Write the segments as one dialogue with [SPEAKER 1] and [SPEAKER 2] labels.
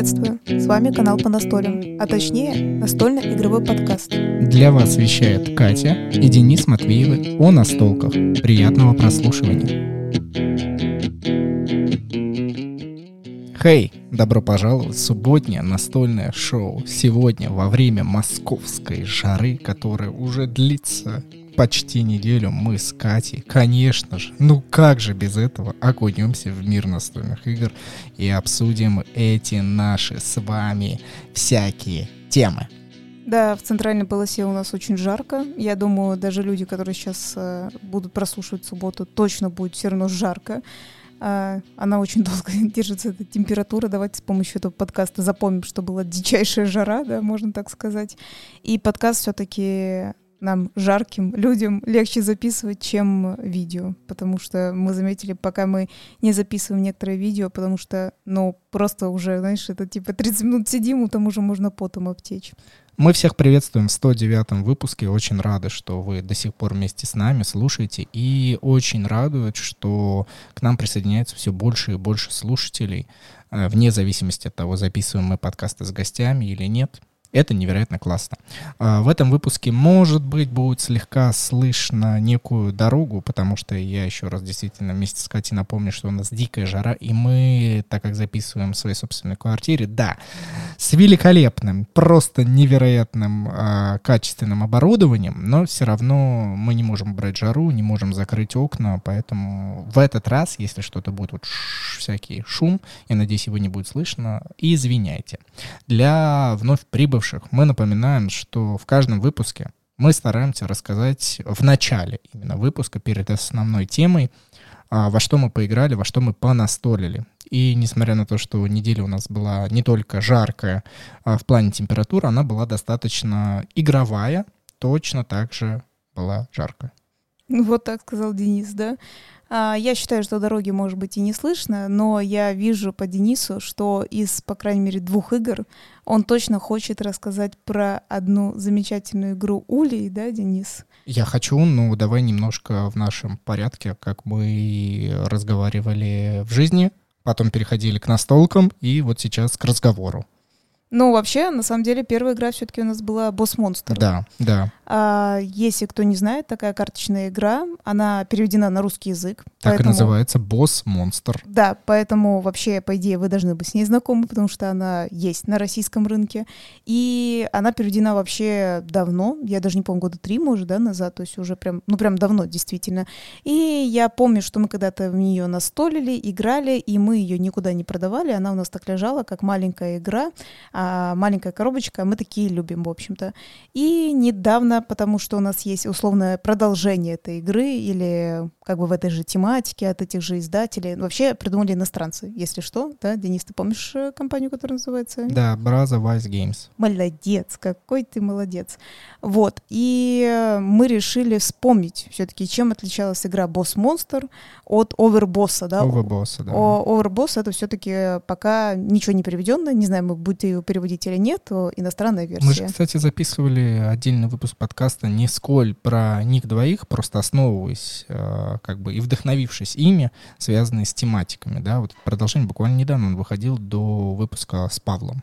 [SPEAKER 1] Приветствую! С вами канал по настолям, а точнее настольно-игровой подкаст.
[SPEAKER 2] Для вас вещает Катя и Денис Матвеевы о настолках. Приятного прослушивания. Хей, добро пожаловать в субботнее настольное шоу. Сегодня во время московской жары, которая уже длится почти неделю мы с Катей, конечно же, ну как же без этого, окунемся в мир настольных игр и обсудим эти наши с вами всякие темы.
[SPEAKER 1] Да, в центральной полосе у нас очень жарко. Я думаю, даже люди, которые сейчас э, будут прослушивать субботу, точно будет все равно жарко. Uh, она очень долго держится, эта температура. Давайте с помощью этого подкаста запомним, что была дичайшая жара, да, можно так сказать. И подкаст все-таки нам, жарким людям, легче записывать, чем видео. Потому что мы заметили, пока мы не записываем некоторые видео, потому что, ну, просто уже, знаешь, это типа 30 минут сидим, там уже можно потом обтечь.
[SPEAKER 2] Мы всех приветствуем в 109 выпуске. Очень рады, что вы до сих пор вместе с нами слушаете. И очень радует, что к нам присоединяется все больше и больше слушателей, э, вне зависимости от того, записываем мы подкасты с гостями или нет. Это невероятно классно. А, в этом выпуске, может быть, будет слегка слышно некую дорогу, потому что я еще раз действительно вместе с Катей напомню, что у нас дикая жара, и мы, так как записываем в своей собственной квартире, да, с великолепным, просто невероятным э, качественным оборудованием, но все равно мы не можем брать жару, не можем закрыть окна, поэтому в этот раз, если что-то будет вот всякий шум, я надеюсь, его не будет слышно, извиняйте. Для вновь прибывших слушавших, мы напоминаем, что в каждом выпуске мы стараемся рассказать в начале именно выпуска, перед основной темой, а, во что мы поиграли, во что мы понастолили. И несмотря на то, что неделя у нас была не только жаркая а в плане температуры, она была достаточно игровая, точно так же была жаркая.
[SPEAKER 1] Ну, вот так сказал Денис, да? А, я считаю, что дороги, может быть, и не слышно, но я вижу по Денису, что из, по крайней мере, двух игр он точно хочет рассказать про одну замечательную игру Улей, да, Денис?
[SPEAKER 2] Я хочу, ну, давай немножко в нашем порядке, как мы разговаривали в жизни, потом переходили к настолкам и вот сейчас к разговору.
[SPEAKER 1] Ну, вообще, на самом деле, первая игра все-таки у нас была Босс Монстр.
[SPEAKER 2] Да, да.
[SPEAKER 1] А, если кто не знает, такая карточная игра, она переведена на русский язык.
[SPEAKER 2] Так поэтому... и называется Босс Монстр.
[SPEAKER 1] Да, поэтому вообще, по идее, вы должны быть с ней знакомы, потому что она есть на российском рынке. И она переведена вообще давно, я даже не помню, года три, может, да, назад, то есть уже прям, ну, прям давно, действительно. И я помню, что мы когда-то в нее настолили, играли, и мы ее никуда не продавали, она у нас так лежала, как маленькая игра, а, маленькая коробочка, мы такие любим, в общем-то. И недавно, потому что у нас есть условное продолжение этой игры или как бы в этой же тематике от этих же издателей. Вообще придумали иностранцы, если что, да? Денис, ты помнишь э, компанию, которая называется?
[SPEAKER 2] Да, Браза Vice Games.
[SPEAKER 1] Молодец, какой ты молодец. Вот, и э, мы решили вспомнить все-таки, чем отличалась игра Boss Monster от Overboss, да?
[SPEAKER 2] Overboss, да.
[SPEAKER 1] О, Overboss это все-таки пока ничего не переведено, не знаю, будет его переводить или нет, иностранная версия.
[SPEAKER 2] Мы же, кстати, записывали отдельный выпуск подкаста не сколь про них двоих, просто основываясь э, как бы и вдохновившись ими, связанные с тематиками, да, вот продолжение буквально недавно он выходил до выпуска с Павлом.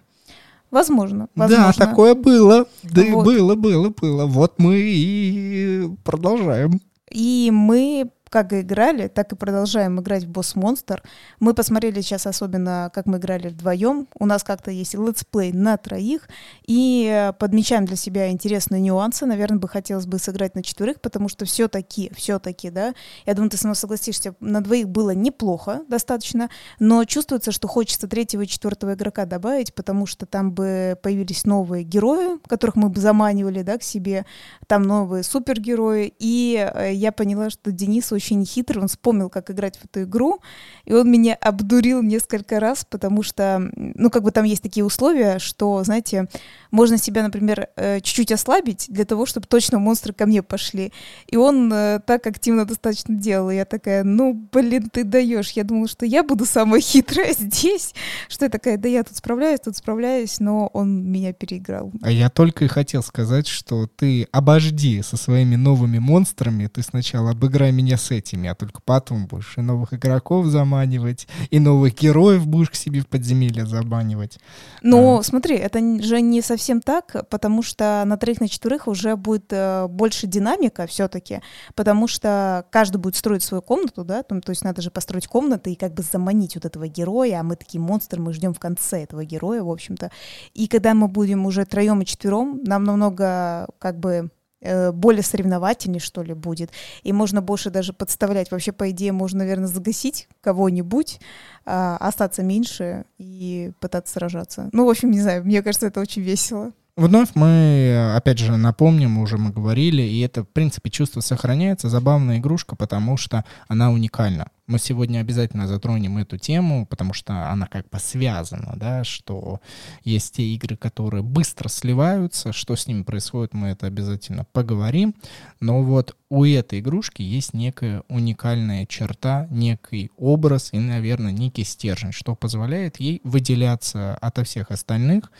[SPEAKER 1] Возможно, возможно.
[SPEAKER 2] Да, такое было. Да, вот. было, было, было. Вот мы и продолжаем.
[SPEAKER 1] И мы как и играли, так и продолжаем играть в Boss Monster. Мы посмотрели сейчас особенно, как мы играли вдвоем. У нас как-то есть let's play на троих. И подмечаем для себя интересные нюансы. Наверное, бы хотелось бы сыграть на четверых, потому что все-таки, все-таки, да, я думаю, ты со мной согласишься, на двоих было неплохо достаточно, но чувствуется, что хочется третьего и четвертого игрока добавить, потому что там бы появились новые герои, которых мы бы заманивали, да, к себе, там новые супергерои, и э, я поняла, что Денис очень хитрый, он вспомнил, как играть в эту игру, и он меня обдурил несколько раз, потому что, ну, как бы там есть такие условия, что, знаете, можно себя, например, э, чуть-чуть ослабить для того, чтобы точно монстры ко мне пошли. И он э, так активно достаточно делал, и я такая, ну, блин, ты даешь. Я думала, что я буду самая хитрая здесь, что я такая, да я тут справляюсь, тут справляюсь, но он меня переиграл.
[SPEAKER 2] А я только и хотел сказать, что ты обожди со своими новыми монстрами, ты сначала обыграй меня с с этими, а только потом будешь и новых игроков заманивать, и новых героев будешь к себе в подземелье заманивать.
[SPEAKER 1] Ну, а. смотри, это же не совсем так, потому что на троих, на четверых уже будет э, больше динамика все-таки, потому что каждый будет строить свою комнату, да, там, то есть надо же построить комнаты и как бы заманить вот этого героя, а мы такие монстры, мы ждем в конце этого героя, в общем-то. И когда мы будем уже троем и четвером, нам намного как бы более соревновательней, что ли, будет. И можно больше даже подставлять. Вообще, по идее, можно, наверное, загасить кого-нибудь, а, остаться меньше и пытаться сражаться. Ну, в общем, не знаю, мне кажется, это очень весело.
[SPEAKER 2] Вновь мы, опять же, напомним, уже мы говорили, и это, в принципе, чувство сохраняется. Забавная игрушка, потому что она уникальна. Мы сегодня обязательно затронем эту тему, потому что она как бы связана, да, что есть те игры, которые быстро сливаются, что с ними происходит, мы это обязательно поговорим. Но вот у этой игрушки есть некая уникальная черта, некий образ и, наверное, некий стержень, что позволяет ей выделяться ото всех остальных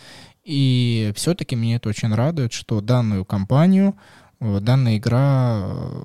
[SPEAKER 2] и все-таки меня это очень радует, что данную компанию, э, данная игра, э,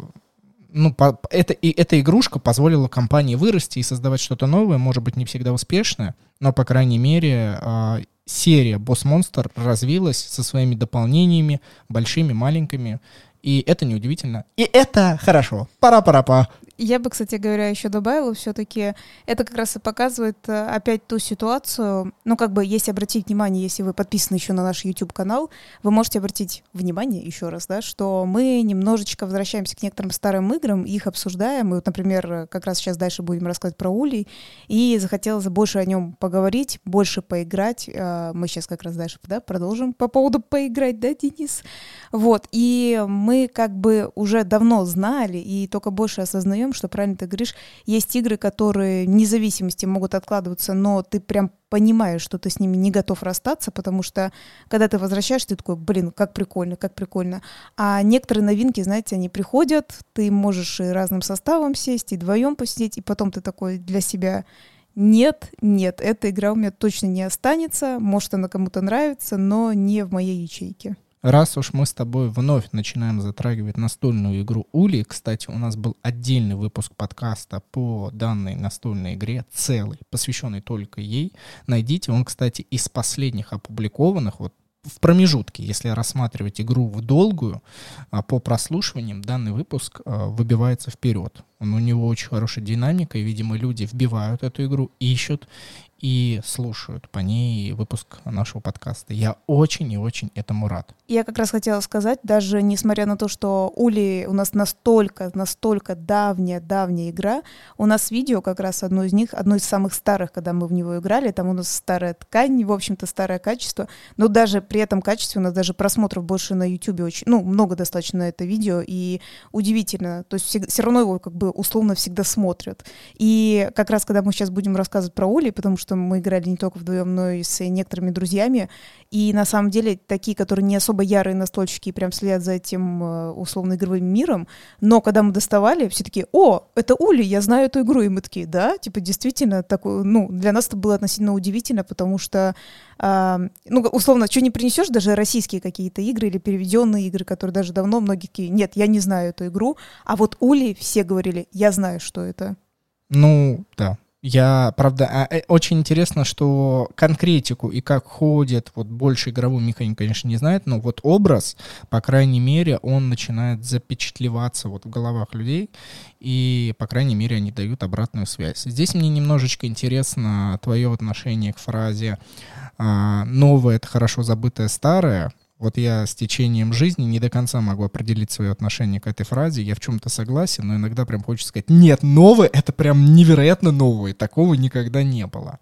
[SPEAKER 2] ну, по, это, и эта игрушка позволила компании вырасти и создавать что-то новое, может быть, не всегда успешное, но, по крайней мере, э, серия Boss Monster развилась со своими дополнениями, большими, маленькими, и это неудивительно. И это хорошо. Пара-пара-па.
[SPEAKER 1] Я бы, кстати говоря, еще добавила, все-таки это как раз и показывает э, опять ту ситуацию, ну, как бы, если обратить внимание, если вы подписаны еще на наш YouTube-канал, вы можете обратить внимание еще раз, да, что мы немножечко возвращаемся к некоторым старым играм, их обсуждаем, и вот, например, как раз сейчас дальше будем рассказывать про Улей, и захотелось больше о нем поговорить, больше поиграть, э, мы сейчас как раз дальше, да, продолжим по поводу поиграть, да, Денис? Вот, и мы как бы уже давно знали и только больше осознаем, что правильно ты говоришь, есть игры, которые независимости могут откладываться, но ты прям понимаешь, что ты с ними не готов расстаться, потому что когда ты возвращаешься, ты такой, блин, как прикольно, как прикольно. А некоторые новинки, знаете, они приходят, ты можешь и разным составом сесть, и вдвоем посидеть, и потом ты такой для себя нет, нет, эта игра у меня точно не останется, может она кому-то нравится, но не в моей ячейке.
[SPEAKER 2] Раз уж мы с тобой вновь начинаем затрагивать настольную игру Ули, кстати, у нас был отдельный выпуск подкаста по данной настольной игре, целый, посвященный только ей. Найдите, он, кстати, из последних опубликованных, вот в промежутке, если рассматривать игру в долгую, а, по прослушиваниям данный выпуск а, выбивается вперед. Он, у него очень хорошая динамика, и, видимо, люди вбивают эту игру, ищут и слушают по ней выпуск нашего подкаста. Я очень и очень этому рад.
[SPEAKER 1] Я как раз хотела сказать, даже несмотря на то, что Ули у нас настолько, настолько давняя-давняя игра, у нас видео как раз одно из них, одно из самых старых, когда мы в него играли, там у нас старая ткань, в общем-то старое качество, но даже при этом качестве у нас даже просмотров больше на YouTube очень, ну, много достаточно это видео, и удивительно, то есть все, все равно его как бы условно всегда смотрят. И как раз когда мы сейчас будем рассказывать про Ули, потому что мы играли не только вдвоем, но и с некоторыми друзьями. И на самом деле такие, которые не особо ярые настольщики и прям следят за этим э, условно-игровым миром, но когда мы доставали, все таки о, это Ули, я знаю эту игру, и мы такие, да, типа действительно, такой, ну, для нас это было относительно удивительно, потому что, ну, условно, что не принесешь, даже российские какие-то игры или переведенные игры, которые даже давно многие такие, нет, я не знаю эту игру, а вот Ули все говорили, я знаю, что это.
[SPEAKER 2] Ну, да, я, правда, а, э, очень интересно, что конкретику и как ходит, вот больше игровую механику, конечно, не знает, но вот образ, по крайней мере, он начинает запечатлеваться вот в головах людей, и, по крайней мере, они дают обратную связь. Здесь мне немножечко интересно твое отношение к фразе а, «новое — это хорошо забытое старое», вот я с течением жизни не до конца могу определить свое отношение к этой фразе. Я в чем-то согласен, но иногда прям хочется сказать, нет, новое — это прям невероятно новое, такого никогда не было.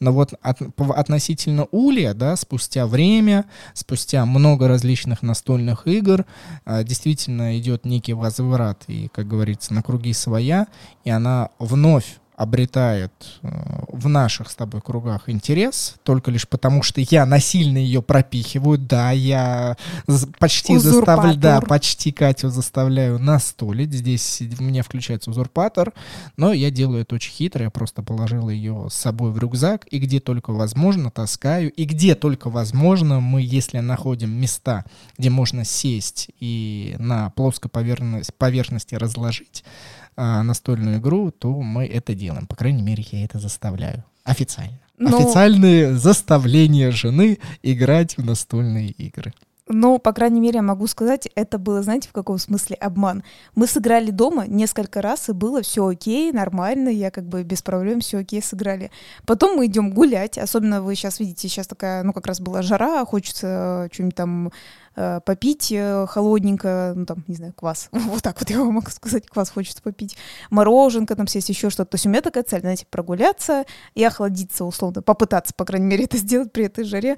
[SPEAKER 2] Но вот от, относительно Улья, да, спустя время, спустя много различных настольных игр, а, действительно идет некий возврат, и, как говорится, на круги своя, и она вновь обретает э, в наших с тобой кругах интерес, только лишь потому, что я насильно ее пропихиваю. Да, я почти заставляю, да, почти Катю заставляю настолить. Здесь у меня включается узурпатор, но я делаю это очень хитро. Я просто положил ее с собой в рюкзак, и где только возможно, таскаю. И где только возможно, мы, если находим места, где можно сесть и на плоской поверхности, разложить, настольную игру, то мы это делаем. По крайней мере, я это заставляю. Официально. Но... Ну, Официальные заставления жены играть в настольные игры.
[SPEAKER 1] Но, по крайней мере, я могу сказать, это было, знаете, в каком смысле обман. Мы сыграли дома несколько раз, и было все окей, нормально, я как бы без проблем все окей сыграли. Потом мы идем гулять, особенно вы сейчас видите, сейчас такая, ну, как раз была жара, хочется что-нибудь там э, попить э, холодненько, ну, там, не знаю, квас. вот так вот я вам могу сказать, квас хочется попить. Мороженка там съесть, еще что-то. То есть у меня такая цель, знаете, прогуляться и охладиться, условно, попытаться, по крайней мере, это сделать при этой жаре.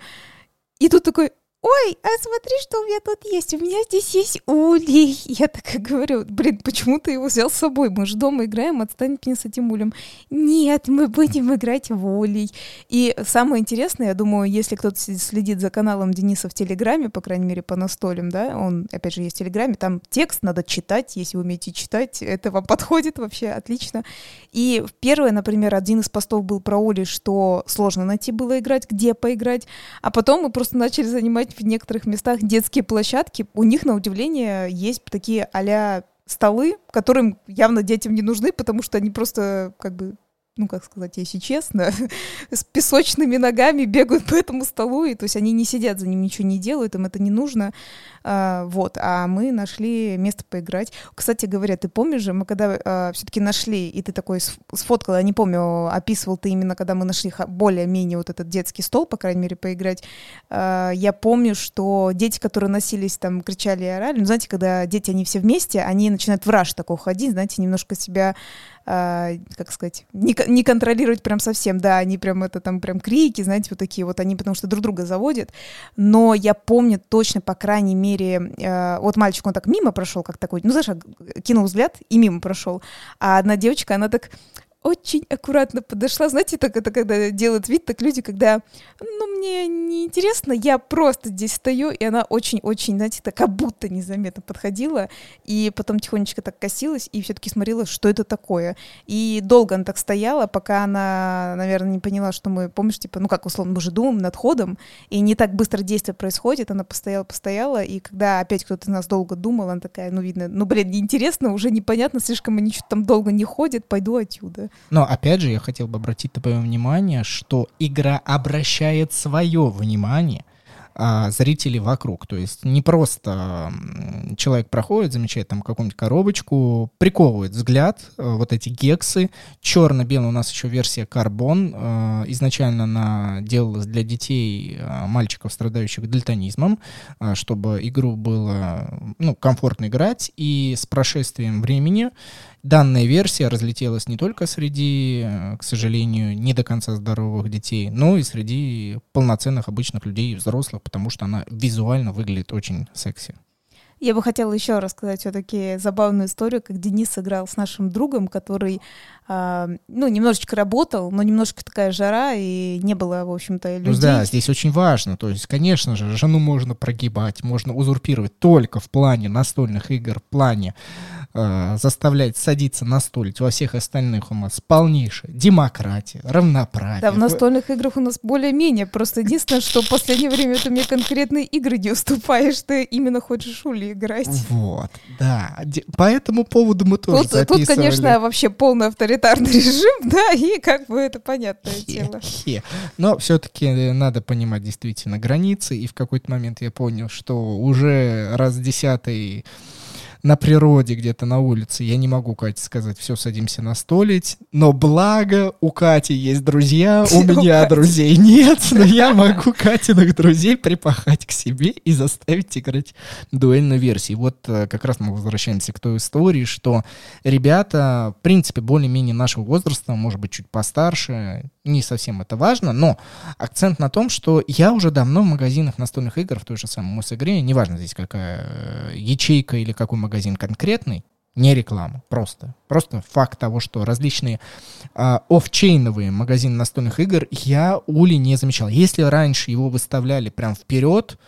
[SPEAKER 1] И тут такой, ой, а смотри, что у меня тут есть. У меня здесь есть улей. Я так и говорю, блин, почему ты его взял с собой? Мы же дома играем, отстань мне с этим улем. Нет, мы будем играть в улей. И самое интересное, я думаю, если кто-то следит за каналом Дениса в Телеграме, по крайней мере, по настолям, да, он, опять же, есть в Телеграме, там текст надо читать, если вы умеете читать, это вам подходит вообще отлично. И первое, например, один из постов был про Ули, что сложно найти было играть, где поиграть, а потом мы просто начали занимать в некоторых местах детские площадки, у них, на удивление, есть такие а столы, которым явно детям не нужны, потому что они просто как бы ну, как сказать, если честно, с песочными ногами бегают по этому столу, и то есть они не сидят за ним, ничего не делают, им это не нужно, а, вот, а мы нашли место поиграть. Кстати говоря, ты помнишь же, мы когда а, все-таки нашли, и ты такой сфоткал, я не помню, описывал ты именно, когда мы нашли более-менее вот этот детский стол, по крайней мере, поиграть, а, я помню, что дети, которые носились там, кричали и орали, ну, знаете, когда дети, они все вместе, они начинают в раж такой ходить, знаете, немножко себя э, как сказать, не, не контролировать прям совсем, да, они прям это там прям крики, знаете, вот такие вот, они потому что друг друга заводят, но я помню точно, по крайней мере, э, вот мальчик, он так мимо прошел, как такой, ну, знаешь, кинул взгляд и мимо прошел, а одна девочка, она так очень аккуратно подошла. Знаете, так это когда делают вид, так люди, когда, ну, мне не интересно, я просто здесь стою, и она очень-очень, знаете, так как будто незаметно подходила, и потом тихонечко так косилась, и все-таки смотрела, что это такое. И долго она так стояла, пока она, наверное, не поняла, что мы, помнишь, типа, ну, как условно, мы же думаем над ходом, и не так быстро действие происходит, она постояла-постояла, и когда опять кто-то из нас долго думал, она такая, ну, видно, ну, блин, неинтересно, уже непонятно, слишком они что-то там долго не ходят, пойду отсюда.
[SPEAKER 2] Но опять же, я хотел бы обратить твое внимание, что игра обращает свое внимание а, зрителей вокруг. То есть не просто человек проходит, замечает там какую-нибудь коробочку, приковывает взгляд, э, вот эти гексы. Черно-белый у нас еще версия карбон. Э, изначально она делалась для детей, э, мальчиков, страдающих дальтонизмом, чтобы игру было ну, комфортно играть. И с прошествием времени Данная версия разлетелась не только среди, э, к сожалению, не до конца здоровых детей, но и среди полноценных обычных людей и взрослых, потому что она визуально выглядит очень секси.
[SPEAKER 1] Я бы хотела еще рассказать все-таки забавную историю, как Денис сыграл с нашим другом, который а, ну, немножечко работал, но немножко такая жара, и не было, в общем-то, ну людей.
[SPEAKER 2] Ну да, здесь очень важно. То есть, конечно же, жену можно прогибать, можно узурпировать только в плане настольных игр, в плане э, заставлять садиться настолить. Во всех остальных у нас полнейшая демократия, равноправие.
[SPEAKER 1] Да, в настольных играх у нас более-менее. Просто единственное, что в последнее время ты мне конкретные игры не уступаешь, ты именно хочешь ули играть.
[SPEAKER 2] Вот, да. По этому поводу мы тоже тут, записывали.
[SPEAKER 1] Тут, конечно, вообще полный авторитарный режим, да, и как бы это понятное хе, дело.
[SPEAKER 2] Хе. Но все-таки надо понимать действительно границы, и в какой-то момент я понял, что уже раз десятый на природе, где-то на улице, я не могу Кате сказать, все, садимся на столить, но благо у Кати есть друзья, у меня друзей нет, но я могу Катиных друзей припахать к себе и заставить играть дуэльную версию. Вот э, как раз мы возвращаемся к той истории, что ребята, в принципе, более-менее нашего возраста, может быть, чуть постарше, не совсем это важно, но акцент на том, что я уже давно в магазинах настольных игр, в той же самой Мосигре, неважно здесь какая э, ячейка или какой магазин конкретный, не реклама, просто. Просто факт того, что различные э, офчейновые магазины настольных игр я Ули не замечал. Если раньше его выставляли прям вперед,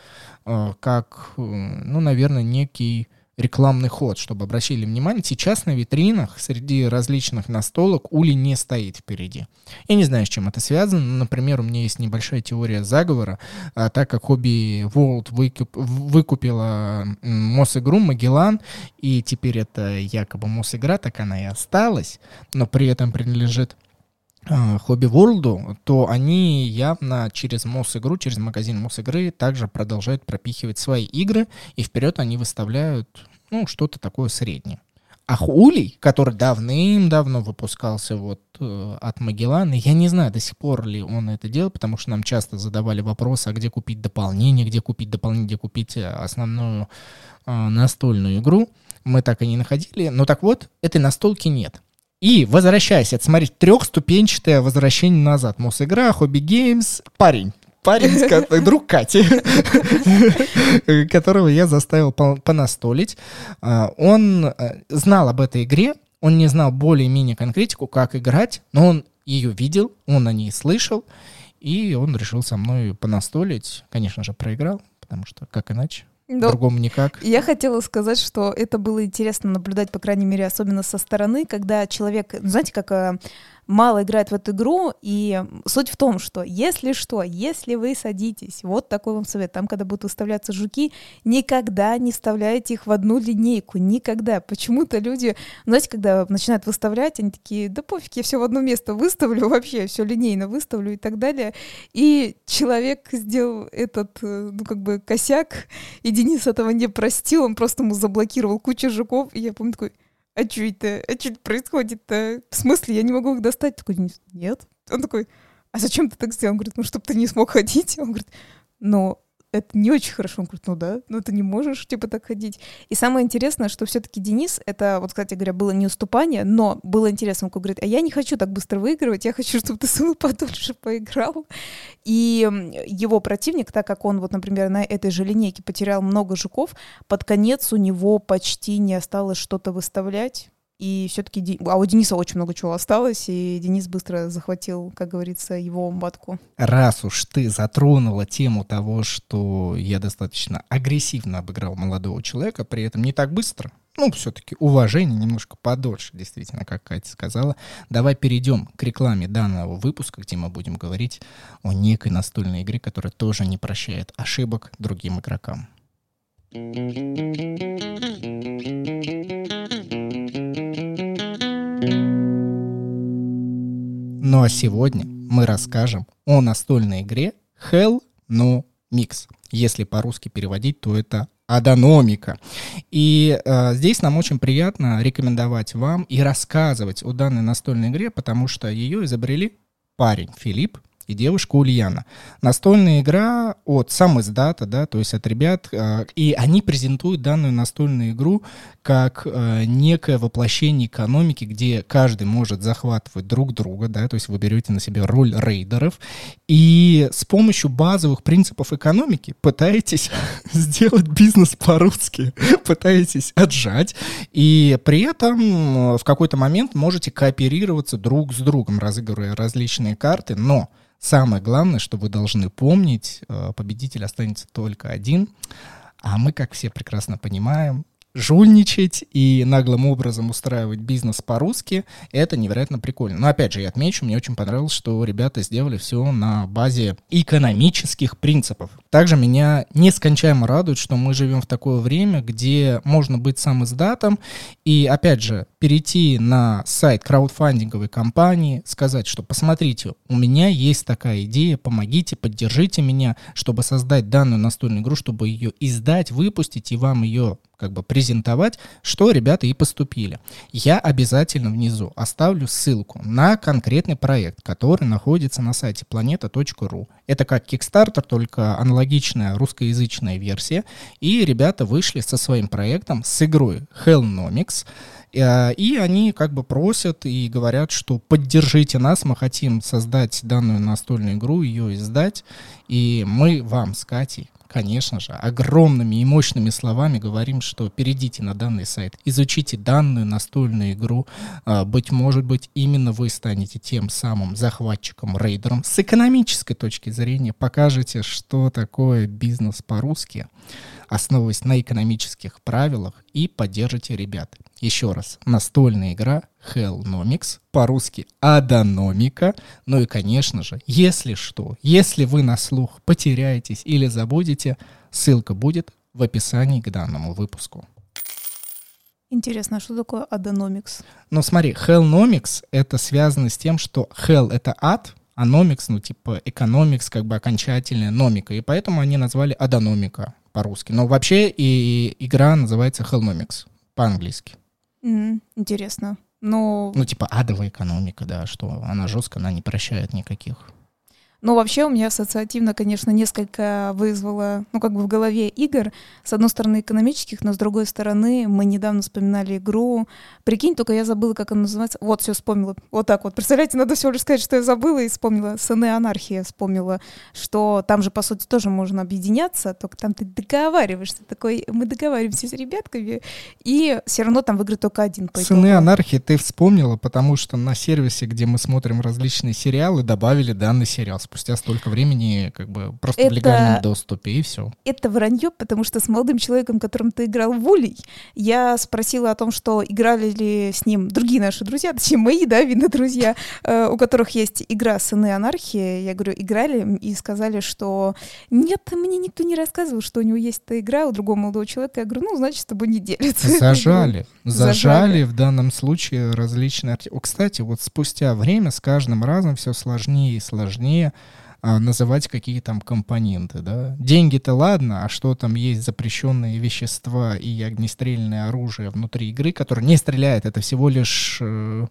[SPEAKER 2] э, как, э, ну, наверное, некий рекламный ход, чтобы обращали внимание. Сейчас на витринах среди различных настолок Ули не стоит впереди. Я не знаю, с чем это связано. Например, у меня есть небольшая теория заговора. А, так как Hobby World выкуп, выкупила МОС-игру Магеллан, и теперь это якобы МОС-игра, так она и осталась, но при этом принадлежит Хобби Ворлду, то они явно через МОС-игру, через магазин МОС-игры также продолжают пропихивать свои игры, и вперед они выставляют, ну, что-то такое среднее. А Хулей, который давным-давно выпускался вот э, от Магеллана, я не знаю, до сих пор ли он это делал, потому что нам часто задавали вопрос, а где купить дополнение, где купить дополнение, где купить э, основную э, настольную игру. Мы так и не находили. Но так вот, этой настолки нет. И возвращаясь, это, смотрите, трехступенчатое возвращение назад. Мосигра, Хобби Геймс, парень. Парень, друг Кати, которого я заставил понастолить. А, он э, знал об этой игре, он не знал более-менее конкретику, как играть, но он ее видел, он о ней слышал, и он решил со мной понастолить. Конечно же, проиграл, потому что как иначе? Но Другому никак.
[SPEAKER 1] Я хотела сказать, что это было интересно наблюдать, по крайней мере, особенно со стороны, когда человек, знаете, как э, мало играет в эту игру, и суть в том, что если что, если вы садитесь, вот такой вам совет, там, когда будут выставляться жуки, никогда не вставляйте их в одну линейку, никогда. Почему-то люди, знаете, когда начинают выставлять, они такие, да пофиг, я все в одно место выставлю, вообще все линейно выставлю и так далее. И человек сделал этот, э, ну, как бы косяк, и Денис этого не простил, он просто ему заблокировал кучу жуков, и я помню такой, а что это? А что это происходит-то? В смысле, я не могу их достать? Такой, нет. Он такой, а зачем ты так сделал? Он говорит, ну, чтобы ты не смог ходить. Он говорит, ну, это не очень хорошо. Он говорит, ну да, ну ты не можешь, типа, так ходить. И самое интересное, что все-таки Денис, это, вот, кстати говоря, было не уступание, но было интересно, он говорит, а я не хочу так быстро выигрывать, я хочу, чтобы ты со подольше поиграл. И его противник, так как он, вот, например, на этой же линейке потерял много жуков, под конец у него почти не осталось что-то выставлять. И все-таки, а у Дениса очень много чего осталось, и Денис быстро захватил, как говорится, его матку.
[SPEAKER 2] Раз уж ты затронула тему того, что я достаточно агрессивно обыграл молодого человека, при этом не так быстро, ну, все-таки уважение немножко подольше, действительно, как Катя сказала. Давай перейдем к рекламе данного выпуска, где мы будем говорить о некой настольной игре, которая тоже не прощает ошибок другим игрокам. Ну а сегодня мы расскажем о настольной игре Hell No Mix. Если по-русски переводить, то это Адономика. И э, здесь нам очень приятно рекомендовать вам и рассказывать о данной настольной игре, потому что ее изобрели парень Филипп и девушка Ульяна. Настольная игра от сам издата, да, то есть от ребят, э, и они презентуют данную настольную игру как э, некое воплощение экономики, где каждый может захватывать друг друга, да, то есть вы берете на себя роль рейдеров, и с помощью базовых принципов экономики пытаетесь сделать бизнес по-русски, пытаетесь отжать, и при этом э, в какой-то момент можете кооперироваться друг с другом, разыгрывая различные карты, но Самое главное, что вы должны помнить, э, победитель останется только один. А мы, как все прекрасно понимаем, жульничать и наглым образом устраивать бизнес по-русски, это невероятно прикольно. Но опять же, я отмечу, мне очень понравилось, что ребята сделали все на базе экономических принципов. Также меня нескончаемо радует, что мы живем в такое время, где можно быть сам издатом и, опять же, перейти на сайт краудфандинговой компании, сказать, что посмотрите, у меня есть такая идея, помогите, поддержите меня, чтобы создать данную настольную игру, чтобы ее издать, выпустить и вам ее как бы презентовать, что ребята и поступили. Я обязательно внизу оставлю ссылку на конкретный проект, который находится на сайте planeta.ru. Это как Kickstarter, только аналогичная русскоязычная версия. И ребята вышли со своим проектом, с игрой Hellnomics. Э, и они как бы просят и говорят, что поддержите нас, мы хотим создать данную настольную игру, ее издать, и мы вам с Катей конечно же, огромными и мощными словами говорим, что перейдите на данный сайт, изучите данную настольную игру. А, быть может быть, именно вы станете тем самым захватчиком, рейдером. С экономической точки зрения покажете, что такое бизнес по-русски. Основываясь на экономических правилах и поддержите ребят. Еще раз, настольная игра Hellnomics, по-русски Адономика. Ну и, конечно же, если что, если вы на слух потеряетесь или забудете, ссылка будет в описании к данному выпуску.
[SPEAKER 1] Интересно, а что такое Адономикс?
[SPEAKER 2] Ну смотри, Hellnomics — это связано с тем, что Hell — это ад, а Nomics, ну типа Economics, как бы окончательная номика, и поэтому они назвали Адономика по-русски. Но вообще и игра называется Hellnomics по-английски.
[SPEAKER 1] Mm, интересно. Но...
[SPEAKER 2] Ну типа адовая экономика, да, что она жестко, она не прощает никаких
[SPEAKER 1] но вообще у меня ассоциативно, конечно, несколько вызвало, ну, как бы в голове игр. С одной стороны, экономических, но с другой стороны, мы недавно вспоминали игру. Прикинь, только я забыла, как она называется. Вот, все вспомнила. Вот так вот. Представляете, надо всего лишь сказать, что я забыла и вспомнила. Сыны анархия вспомнила, что там же, по сути, тоже можно объединяться, только там ты договариваешься. Такой, мы договариваемся с ребятками, и все равно там выиграет только один.
[SPEAKER 2] По Сыны анархии ты вспомнила, потому что на сервисе, где мы смотрим различные сериалы, добавили данный сериал спустя столько времени, как бы просто это, в легальном доступе, и все.
[SPEAKER 1] Это вранье, потому что с молодым человеком, которым ты играл в Улей, я спросила о том, что играли ли с ним другие наши друзья, точнее, мои, да, видно, друзья, э, у которых есть игра «Сыны анархии». Я говорю, играли, и сказали, что нет, мне никто не рассказывал, что у него есть эта игра у другого молодого человека. Я говорю, ну, значит, с тобой не.
[SPEAKER 2] Зажали. Зажали, Зажали в данном случае различные... Кстати, вот спустя время с каждым разом все сложнее и сложнее а, называть какие там компоненты, да. Деньги-то ладно, а что там есть запрещенные вещества и огнестрельное оружие внутри игры, которое не стреляет, это всего лишь, э,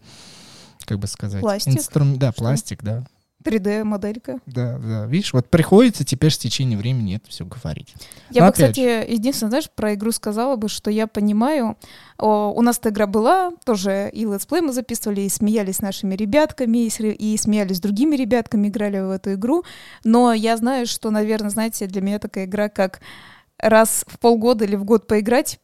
[SPEAKER 2] как бы сказать,
[SPEAKER 1] пластик.
[SPEAKER 2] Инструм... Да, что? пластик, да.
[SPEAKER 1] 3D-моделька.
[SPEAKER 2] Да, да. Видишь, вот приходится теперь с течением времени это все говорить.
[SPEAKER 1] Я Но бы, кстати, же... единственное, знаешь, про игру сказала бы, что я понимаю, о, у нас эта игра была, тоже и let's play мы записывали, и смеялись с нашими ребятками, и, и смеялись с другими ребятками, играли в эту игру. Но я знаю, что, наверное, знаете, для меня такая игра, как раз в полгода или в год поиграть,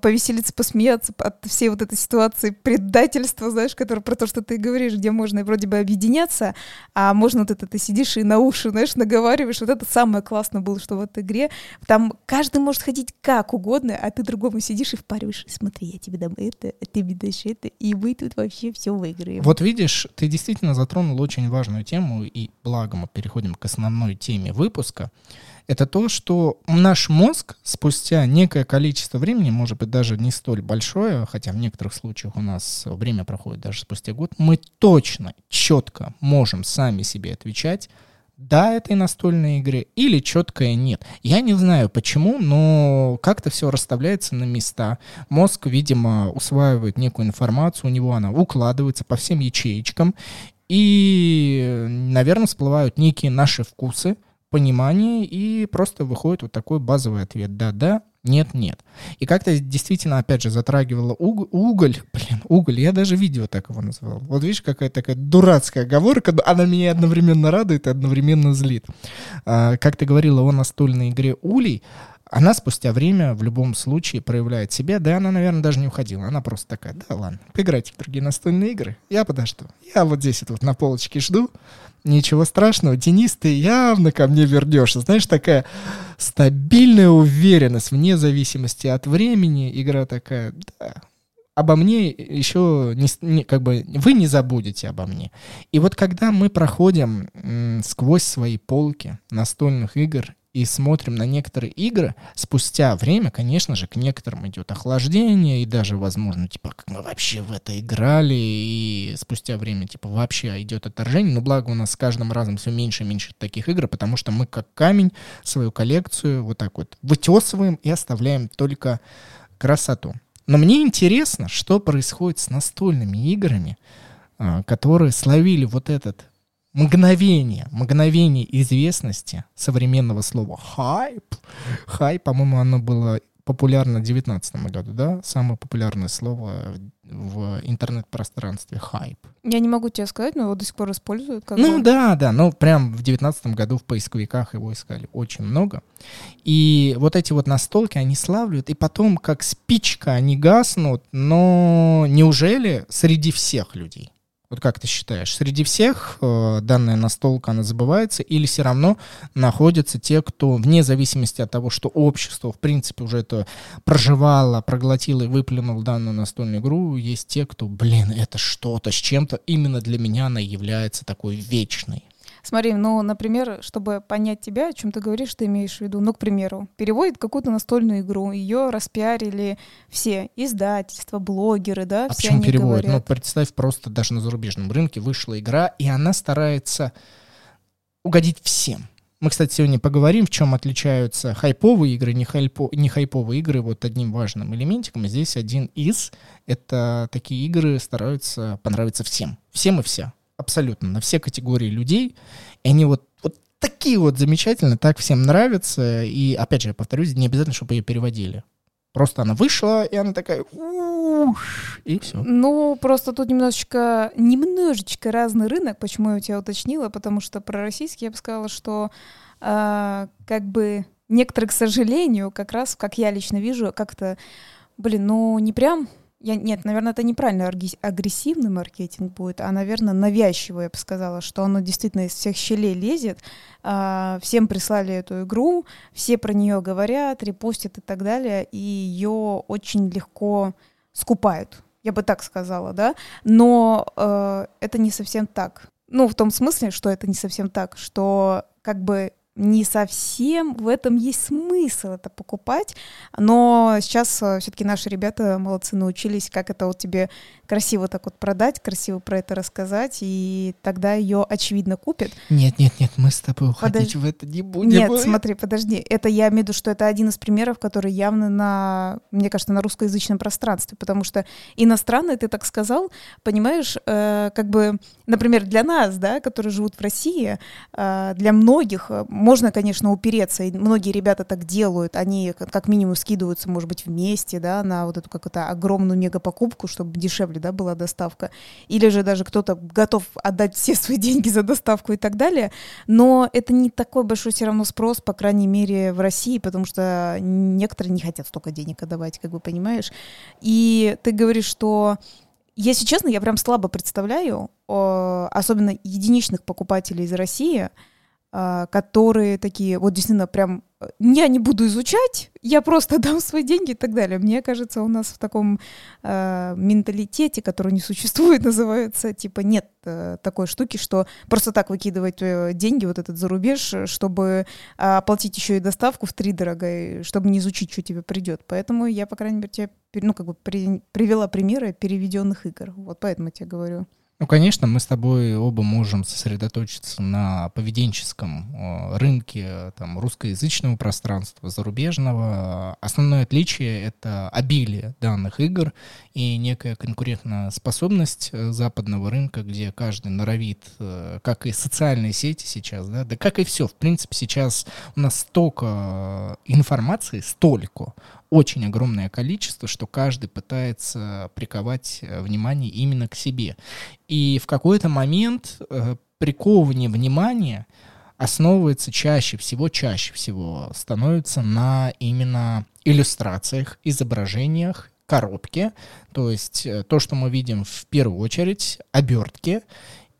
[SPEAKER 1] повеселиться, посмеяться от всей вот этой ситуации предательства, знаешь, который про то, что ты говоришь, где можно вроде бы объединяться, а можно вот это ты сидишь и на уши, знаешь, наговариваешь. Вот это самое классное было, что в этой игре там каждый может ходить как угодно, а ты другому сидишь и впариваешь. Смотри, я тебе дам это, а ты мне дашь это, и мы тут вообще все выиграем.
[SPEAKER 2] Вот видишь, ты действительно затронул очень важную тему, и благо мы переходим к основной теме выпуска это то, что наш мозг спустя некое количество времени, может быть, даже не столь большое, хотя в некоторых случаях у нас время проходит даже спустя год, мы точно, четко можем сами себе отвечать, да этой настольной игры или четкое нет. Я не знаю почему, но как-то все расставляется на места. Мозг, видимо, усваивает некую информацию, у него она укладывается по всем ячеечкам, и, наверное, всплывают некие наши вкусы, понимание, и просто выходит вот такой базовый ответ «да-да», нет-нет. И как-то действительно, опять же, затрагивала уг- уголь, блин, уголь, я даже видео так его назвал. Вот видишь, какая такая дурацкая оговорка, но она меня одновременно радует и одновременно злит. А, как ты говорила о настольной игре «Улей», она спустя время в любом случае проявляет себя, да она, наверное, даже не уходила. Она просто такая, да ладно, поиграйте в другие настольные игры, я подожду. Я вот здесь вот на полочке жду, ничего страшного, Денис, ты явно ко мне вернешься. Знаешь, такая стабильная уверенность вне зависимости от времени. Игра такая, да, обо мне еще не, не, как бы вы не забудете обо мне. И вот когда мы проходим м, сквозь свои полки настольных игр и смотрим на некоторые игры, спустя время, конечно же, к некоторым идет охлаждение, и даже, возможно, типа, как мы вообще в это играли, и спустя время, типа, вообще идет отторжение, но благо у нас с каждым разом все меньше и меньше таких игр, потому что мы как камень свою коллекцию вот так вот вытесываем и оставляем только красоту. Но мне интересно, что происходит с настольными играми, а, которые словили вот этот мгновение, мгновение известности современного слова хайп. Хайп, по-моему, оно было популярно в 2019 году, да? Самое популярное слово в интернет-пространстве хайп.
[SPEAKER 1] Я не могу тебе сказать, но его до сих пор используют.
[SPEAKER 2] Как ну бы. да, да, ну прям в девятнадцатом году в поисковиках его искали очень много. И вот эти вот настолки, они славливают, и потом как спичка они гаснут, но неужели среди всех людей? Вот как ты считаешь, среди всех э, данная настолка называется или все равно находятся те, кто вне зависимости от того, что общество в принципе уже это проживало, проглотило и выплюнул данную настольную игру, есть те, кто, блин, это что-то с чем-то, именно для меня она является такой вечной.
[SPEAKER 1] Смотри, ну, например, чтобы понять тебя, о чем ты говоришь, ты имеешь в виду, ну, к примеру, переводит какую-то настольную игру, ее распиарили все, издательства, блогеры, да,
[SPEAKER 2] а
[SPEAKER 1] все
[SPEAKER 2] почему
[SPEAKER 1] они
[SPEAKER 2] переводит?
[SPEAKER 1] говорят.
[SPEAKER 2] Ну, представь, просто даже на зарубежном рынке вышла игра, и она старается угодить всем. Мы, кстати, сегодня поговорим, в чем отличаются хайповые игры, не, хайпо, не хайповые игры. Вот одним важным элементиком здесь один из. Это такие игры стараются понравиться всем. Всем и вся абсолютно на все категории людей. И они вот, вот такие вот замечательные, так всем нравятся. И опять же, я повторюсь, не обязательно, чтобы ее переводили. Просто она вышла, и она такая, уж, и все.
[SPEAKER 1] Ну, просто тут немножечко, немножечко разный рынок. Почему я у тебя уточнила? Потому что про российский я бы сказала, что э, как бы некоторые, к сожалению, как раз, как я лично вижу, как-то, блин, ну не прям я, нет, наверное, это неправильно агрессивный маркетинг будет, а, наверное, навязчивый, я бы сказала, что оно действительно из всех щелей лезет. А, всем прислали эту игру, все про нее говорят, репостят и так далее, и ее очень легко скупают, я бы так сказала, да. Но э, это не совсем так. Ну, в том смысле, что это не совсем так, что как бы не совсем в этом есть смысл это покупать, но сейчас э, все-таки наши ребята молодцы научились, как это вот тебе красиво так вот продать, красиво про это рассказать, и тогда ее очевидно купят.
[SPEAKER 2] Нет, нет, нет, мы с тобой уходить Подож... в это не будем.
[SPEAKER 1] Нет, смотри, подожди, это я имею в виду, что это один из примеров, который явно на, мне кажется, на русскоязычном пространстве, потому что иностранный, ты так сказал, понимаешь, э, как бы, например, для нас, да, которые живут в России, э, для многих э, можно, конечно, упереться, и многие ребята так делают, они как минимум скидываются, может быть, вместе, да, на вот эту какую-то огромную мега покупку, чтобы дешевле да, была доставка, или же даже кто-то готов отдать все свои деньги за доставку и так далее, но это не такой большой все равно спрос, по крайней мере, в России, потому что некоторые не хотят столько денег отдавать, как бы понимаешь. И ты говоришь, что если честно, я прям слабо представляю, особенно единичных покупателей из России, которые такие, вот действительно прям я не буду изучать, я просто дам свои деньги и так далее. Мне кажется, у нас в таком э, менталитете, который не существует, называется, типа нет э, такой штуки, что просто так выкидывать э, деньги вот этот за рубеж, чтобы э, оплатить еще и доставку в три дорого, чтобы не изучить, что тебе придет. Поэтому я, по крайней мере, тебе ну, как бы при, привела примеры переведенных игр. Вот поэтому я тебе говорю.
[SPEAKER 2] Ну, конечно, мы с тобой оба можем сосредоточиться на поведенческом э, рынке там, русскоязычного пространства, зарубежного. Основное отличие — это обилие данных игр и некая конкурентная способность э, западного рынка, где каждый норовит, э, как и социальные сети сейчас, да, да как и все. В принципе, сейчас у нас столько информации, столько, очень огромное количество, что каждый пытается приковать э, внимание именно к себе. И в какой-то момент э, приковывание внимания основывается чаще всего, чаще всего становится на именно иллюстрациях, изображениях, коробке, то есть э, то, что мы видим в первую очередь, обертки,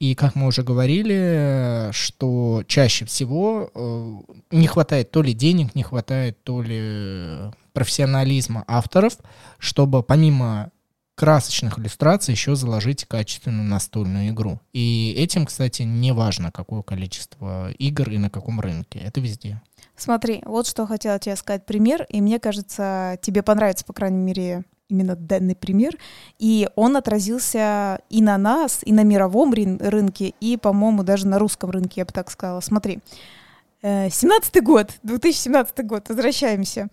[SPEAKER 2] и как мы уже говорили, что чаще всего не хватает то ли денег, не хватает то ли профессионализма авторов, чтобы помимо красочных иллюстраций еще заложить качественную настольную игру. И этим, кстати, не важно, какое количество игр и на каком рынке. Это везде.
[SPEAKER 1] Смотри, вот что хотела тебе сказать пример, и мне кажется, тебе понравится, по крайней мере, именно данный пример, и он отразился и на нас, и на мировом рынке, и, по-моему, даже на русском рынке, я бы так сказала. Смотри, 17 э, год, 2017 год, возвращаемся.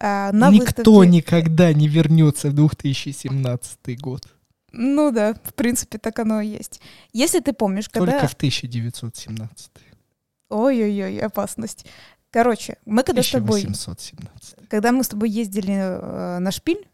[SPEAKER 2] А, на Никто выставке... никогда не вернется в 2017 год.
[SPEAKER 1] Ну да, в принципе, так оно и есть. Если ты помнишь,
[SPEAKER 2] когда... Только в 1917.
[SPEAKER 1] Ой-ой-ой, опасность. Короче, мы когда с тобой... Когда мы с тобой ездили э, на шпиль,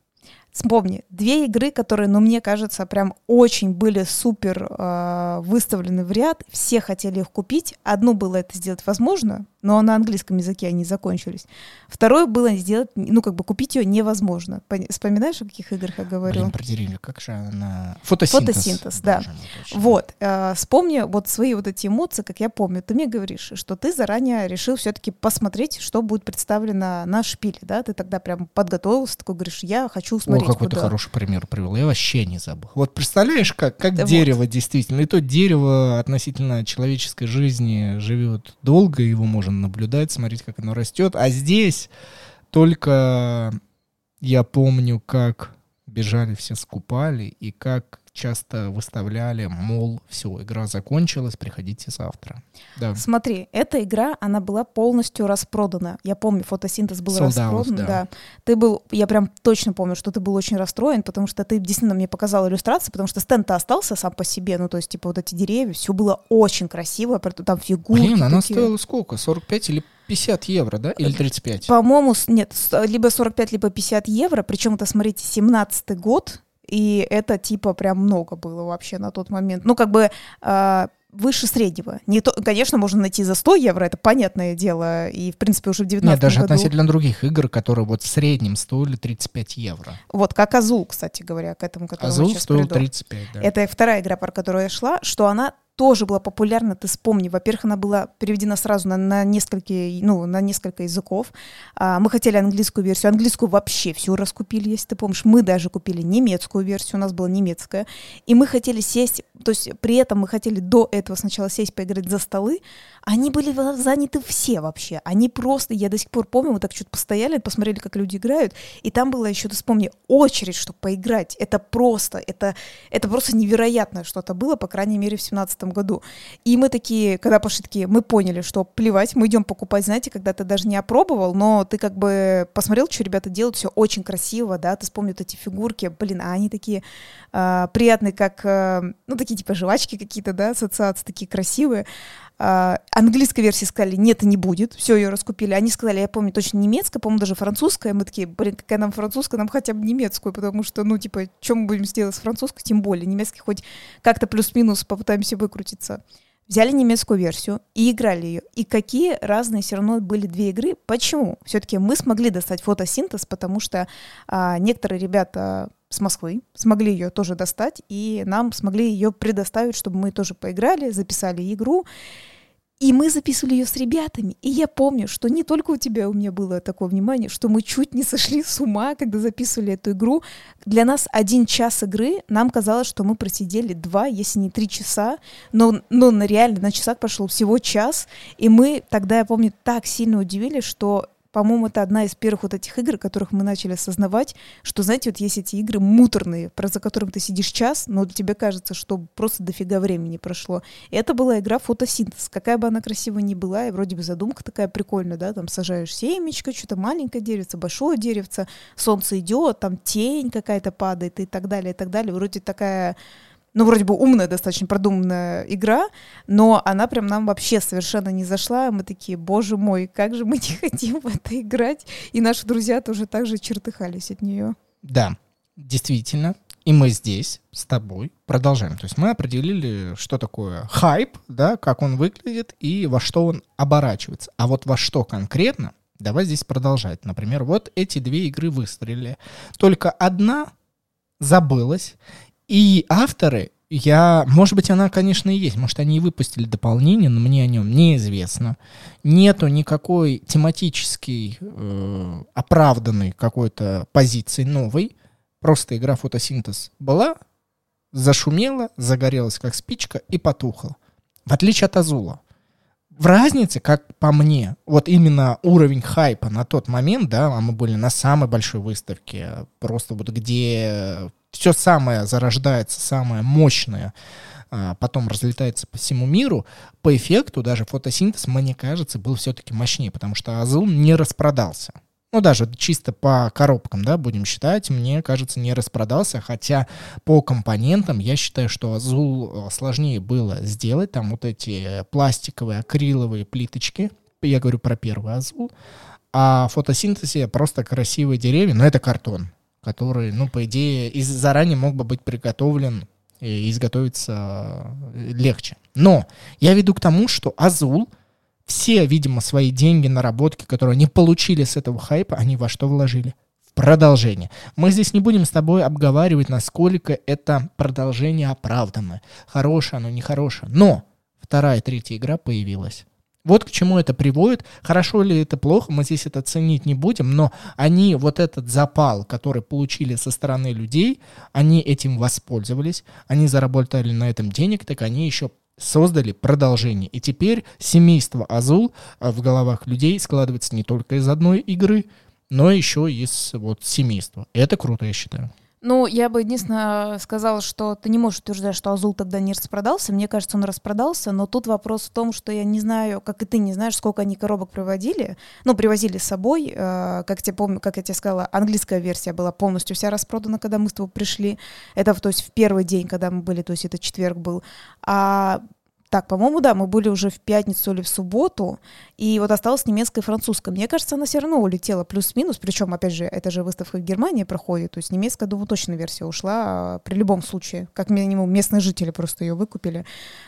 [SPEAKER 1] Вспомни, две игры, которые, ну, мне кажется, прям очень были супер э, выставлены в ряд, все хотели их купить. Одну было это сделать возможно, но на английском языке они закончились. Второе было сделать, ну, как бы купить ее невозможно. Пон- Вспоминаешь, о каких играх я говорю?
[SPEAKER 2] Блин, про деревню, как же она... Фотосинтез.
[SPEAKER 1] Фотосинтез, да.
[SPEAKER 2] Точно.
[SPEAKER 1] Вот, э, вспомни вот свои вот эти эмоции, как я помню. Ты мне говоришь, что ты заранее решил все-таки посмотреть, что будет представлено на шпиле, да? Ты тогда прям подготовился, такой говоришь, я хочу
[SPEAKER 2] О, какой ты
[SPEAKER 1] куда.
[SPEAKER 2] хороший пример привел. Я вообще не забыл. Вот представляешь, как, как
[SPEAKER 1] Да вот.
[SPEAKER 2] дерево действительно. И то дерево относительно человеческой жизни живет долго, его можно наблюдать, смотреть, как оно растет. А здесь только я помню, как бежали все скупали и как часто выставляли, мол, все, игра закончилась, приходите завтра. Да.
[SPEAKER 1] Смотри, эта игра, она была полностью распродана. Я помню, фотосинтез был
[SPEAKER 2] Sold out,
[SPEAKER 1] распродан.
[SPEAKER 2] да.
[SPEAKER 1] да. Ты был, я прям точно помню, что ты был очень расстроен, потому что ты действительно мне показал иллюстрации, потому что стенд-то остался сам по себе, ну то есть типа вот эти деревья, все было очень красиво, этом там фигурки
[SPEAKER 2] Блин, она
[SPEAKER 1] такие.
[SPEAKER 2] стоила сколько? 45 или 50 евро, да? Или 35?
[SPEAKER 1] По-моему, нет, либо 45, либо 50 евро, причем это, смотрите, 17 год, и это типа прям много было вообще на тот момент. Ну, как бы а, выше среднего. Не то, конечно, можно найти за 100 евро, это понятное дело, и, в принципе, уже в 19
[SPEAKER 2] Нет, даже
[SPEAKER 1] году.
[SPEAKER 2] относительно других игр, которые вот в среднем стоили 35 евро.
[SPEAKER 1] Вот, как Азул, кстати говоря, к этому, которому
[SPEAKER 2] Азул стоил
[SPEAKER 1] приду.
[SPEAKER 2] 35, да.
[SPEAKER 1] Это вторая игра, про которую я шла, что она тоже была популярна, ты вспомни. Во-первых, она была переведена сразу на, на, несколько, ну, на несколько языков. А, мы хотели английскую версию. Английскую вообще всю раскупили, если ты помнишь. Мы даже купили немецкую версию, у нас была немецкая. И мы хотели сесть, то есть при этом мы хотели до этого сначала сесть поиграть за столы. Они были заняты все вообще. Они просто, я до сих пор помню, мы так что-то постояли, посмотрели, как люди играют. И там была еще, ты вспомни, очередь, чтобы поиграть. Это просто, это, это просто невероятное что-то было, по крайней мере, в семнадцатом году. И мы такие, когда пошли такие, мы поняли, что плевать, мы идем покупать, знаете, когда ты даже не опробовал, но ты как бы посмотрел, что ребята делают, все очень красиво, да, ты вспомнил эти фигурки, блин, а они такие а, приятные, как, а, ну, такие типа жвачки какие-то, да, ассоциации такие красивые. А, английской версии сказали, нет, не будет, все, ее раскупили. Они сказали, я помню, точно немецкая, по-моему, даже французская. Мы такие, блин, какая нам французская, нам хотя бы немецкую, потому что, ну, типа, что мы будем сделать с французской, тем более. Немецкий хоть как-то плюс-минус попытаемся выкрутиться. Взяли немецкую версию и играли ее. И какие разные все равно были две игры. Почему? Все-таки мы смогли достать фотосинтез, потому что а, некоторые ребята с Москвы смогли ее тоже достать, и нам смогли ее предоставить, чтобы мы тоже поиграли, записали игру. И мы записывали ее с ребятами. И я помню, что не только у тебя, у меня было такое внимание, что мы чуть не сошли с ума, когда записывали эту игру. Для нас один час игры, нам казалось, что мы просидели два, если не три часа, но, но на реально на часах прошел всего час. И мы тогда, я помню, так сильно удивились, что по-моему, это одна из первых вот этих игр, которых мы начали осознавать, что, знаете, вот есть эти игры муторные, про за которым ты сидишь час, но тебе кажется, что просто дофига времени прошло. И это была игра фотосинтез. Какая бы она красивая ни была, и вроде бы задумка такая прикольная, да, там сажаешь семечко, что-то маленькое деревце, большое деревце, солнце идет, там тень какая-то падает и так далее, и так далее. Вроде такая ну, вроде бы умная, достаточно продуманная игра, но она прям нам вообще совершенно не зашла. Мы такие, боже мой, как же мы не хотим в это играть. И наши друзья тоже так же чертыхались от нее.
[SPEAKER 2] Да, действительно. И мы здесь с тобой продолжаем. То есть мы определили, что такое хайп, да, как он выглядит и во что он оборачивается. А вот во что конкретно, давай здесь продолжать. Например, вот эти две игры выстрелили. Только одна забылась, и авторы, я, может быть, она, конечно, и есть, может, они и выпустили дополнение, но мне о нем неизвестно. Нету никакой тематической, э, оправданной какой-то позиции новой. Просто игра фотосинтез была, зашумела, загорелась как спичка и потухла. В отличие от Азула. В разнице, как по мне, вот именно уровень хайпа на тот момент, да, а мы были на самой большой выставке, просто вот где все самое зарождается, самое мощное, а, потом разлетается по всему миру, по эффекту даже фотосинтез, мне кажется, был все-таки мощнее, потому что Азул не распродался. Ну, даже чисто по коробкам, да, будем считать, мне кажется, не распродался, хотя по компонентам я считаю, что Азул э, сложнее было сделать, там вот эти пластиковые, акриловые плиточки, я говорю про первый Азул, а фотосинтезе просто красивые деревья, но это картон. Который, ну, по идее, из заранее мог бы быть приготовлен и изготовиться э, легче. Но я веду к тому, что Азул все, видимо, свои деньги, наработки, которые они получили с этого хайпа, они во что вложили? В продолжение. Мы здесь не будем с тобой обговаривать, насколько это продолжение оправданно. Хорошее оно, нехорошее. Но вторая, третья игра появилась. Вот к чему это приводит. Хорошо ли это плохо, мы здесь это ценить не будем, но они вот этот запал, который получили со стороны людей, они этим воспользовались, они заработали на этом денег, так они еще создали продолжение. И теперь семейство Азул а, в головах людей складывается не только из одной игры, но еще из вот семейства. Это круто, я считаю.
[SPEAKER 1] Ну, я бы единственное сказала, что ты не можешь утверждать, что Азул тогда не распродался. Мне кажется, он распродался, но тут вопрос в том, что я не знаю, как и ты не знаешь, сколько они коробок приводили. Ну, привозили с собой. Э, как, тебе помню, как я тебе сказала, английская версия была полностью вся распродана, когда мы с тобой пришли. Это, то есть, в первый день, когда мы были, то есть, это четверг был. А так, по-моему, да, мы были уже в пятницу или в субботу, и вот осталась немецкая и французская. Мне кажется, она все равно улетела плюс-минус, причем, опять же, это же выставка в Германии проходит, то есть немецкая, думаю, точно версия ушла а, при любом случае. Как минимум местные жители просто ее выкупили.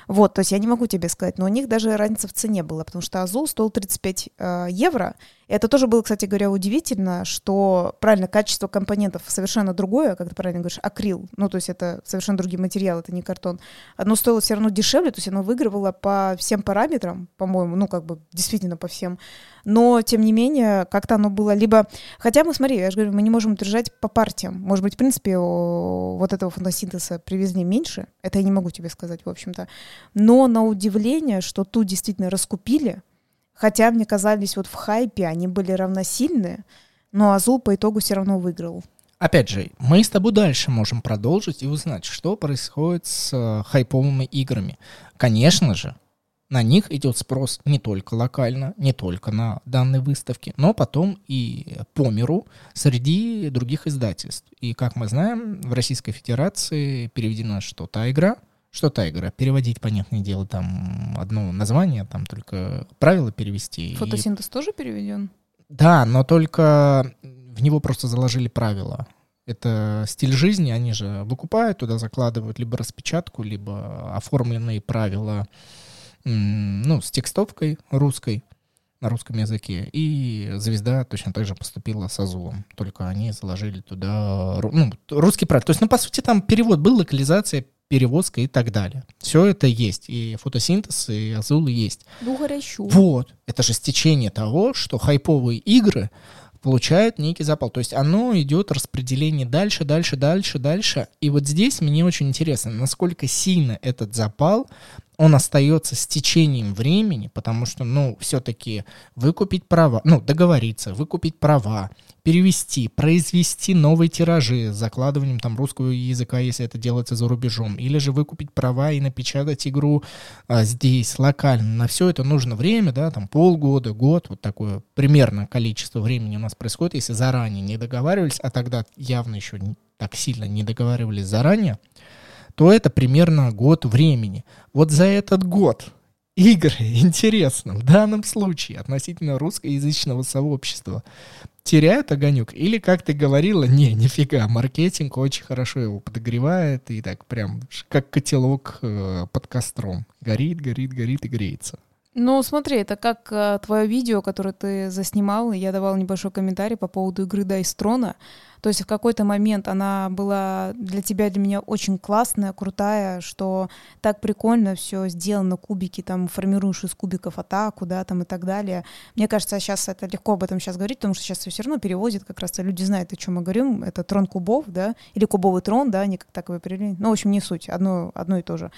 [SPEAKER 1] Вот, то есть я не могу тебе сказать, но у них даже разницы в цене была, потому что Азул стоил 35 э, евро, это тоже было, кстати говоря, удивительно, что, правильно, качество компонентов совершенно другое, как ты правильно говоришь, акрил, ну, то есть это совершенно другие материалы, это не картон. Оно стоило все равно дешевле, то есть оно выигрывало по всем параметрам, по-моему, ну, как бы действительно по всем. Но, тем не менее, как-то оно было либо... Хотя мы, смотри, я же говорю, мы не можем утверждать по партиям. Может быть, в принципе, вот этого фотосинтеза привезли меньше, это я не могу тебе сказать, в общем-то. Но на удивление, что тут действительно раскупили, Хотя мне казались вот в хайпе они были равносильны, но Азул по итогу все равно выиграл.
[SPEAKER 2] Опять же, мы с тобой дальше можем продолжить и узнать, что происходит с э, хайповыми играми. Конечно же, на них идет спрос не только локально, не только на данной выставке, но потом и по миру среди других издательств. И, как мы знаем, в Российской Федерации переведена что та игра, что Тайгера? Переводить, понятное дело, там одно название, там только правила перевести.
[SPEAKER 1] Фотосинтез и... тоже переведен?
[SPEAKER 2] Да, но только в него просто заложили правила. Это стиль жизни, они же выкупают, туда закладывают либо распечатку, либо оформленные правила, ну, с текстовкой русской на русском языке. И «Звезда» точно так же поступила с Азулом. Только они заложили туда ну, русский правила. То есть, ну, по сути, там перевод был, локализация, перевозка и так далее. Все это есть. И фотосинтез, и Азул есть.
[SPEAKER 1] Ну, хорошо.
[SPEAKER 2] Вот. Это же стечение того, что хайповые игры получают некий запал. То есть оно идет распределение дальше, дальше, дальше, дальше. И вот здесь мне очень интересно, насколько сильно этот запал он остается с течением времени, потому что, ну, все-таки выкупить права, ну, договориться, выкупить права, перевести, произвести новые тиражи с закладыванием там русского языка, если это делается за рубежом, или же выкупить права и напечатать игру а, здесь, локально. На все это нужно время, да, там полгода, год, вот такое примерно количество времени у нас происходит, если заранее не договаривались, а тогда явно еще не, так сильно не договаривались заранее, то это примерно год времени. Вот за этот год игры, интересно, в данном случае относительно русскоязычного сообщества теряют огонек? Или, как ты говорила, не, нифига, маркетинг очень хорошо его подогревает и так прям как котелок э, под костром. Горит, горит, горит и греется.
[SPEAKER 1] Ну, смотри, это как э, твое видео, которое ты заснимал, и я давал небольшой комментарий по поводу игры Dice Throne. То есть в какой-то момент она была для тебя, для меня очень классная, крутая, что так прикольно все сделано, кубики, там формируешь из кубиков атаку, да, там и так далее. Мне кажется, сейчас это легко об этом сейчас говорить, потому что сейчас все равно переводят, как раз люди знают, о чем мы говорим. Это трон кубов, да, или кубовый трон, да, они как так его определили. Ну, в общем, не суть, одно, одно и то же.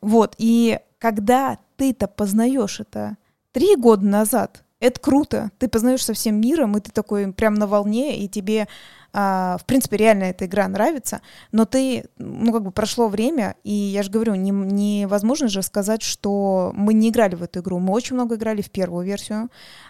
[SPEAKER 1] Вот, и когда ты-то познаешь это? Три года назад, это круто. Ты познаешь со всем миром, и ты такой прям на волне, и тебе а, в принципе, реально эта игра нравится, но ты, ну, как бы прошло время, и я же говорю, не, невозможно же сказать, что мы не играли в эту игру. Мы очень много играли в первую версию,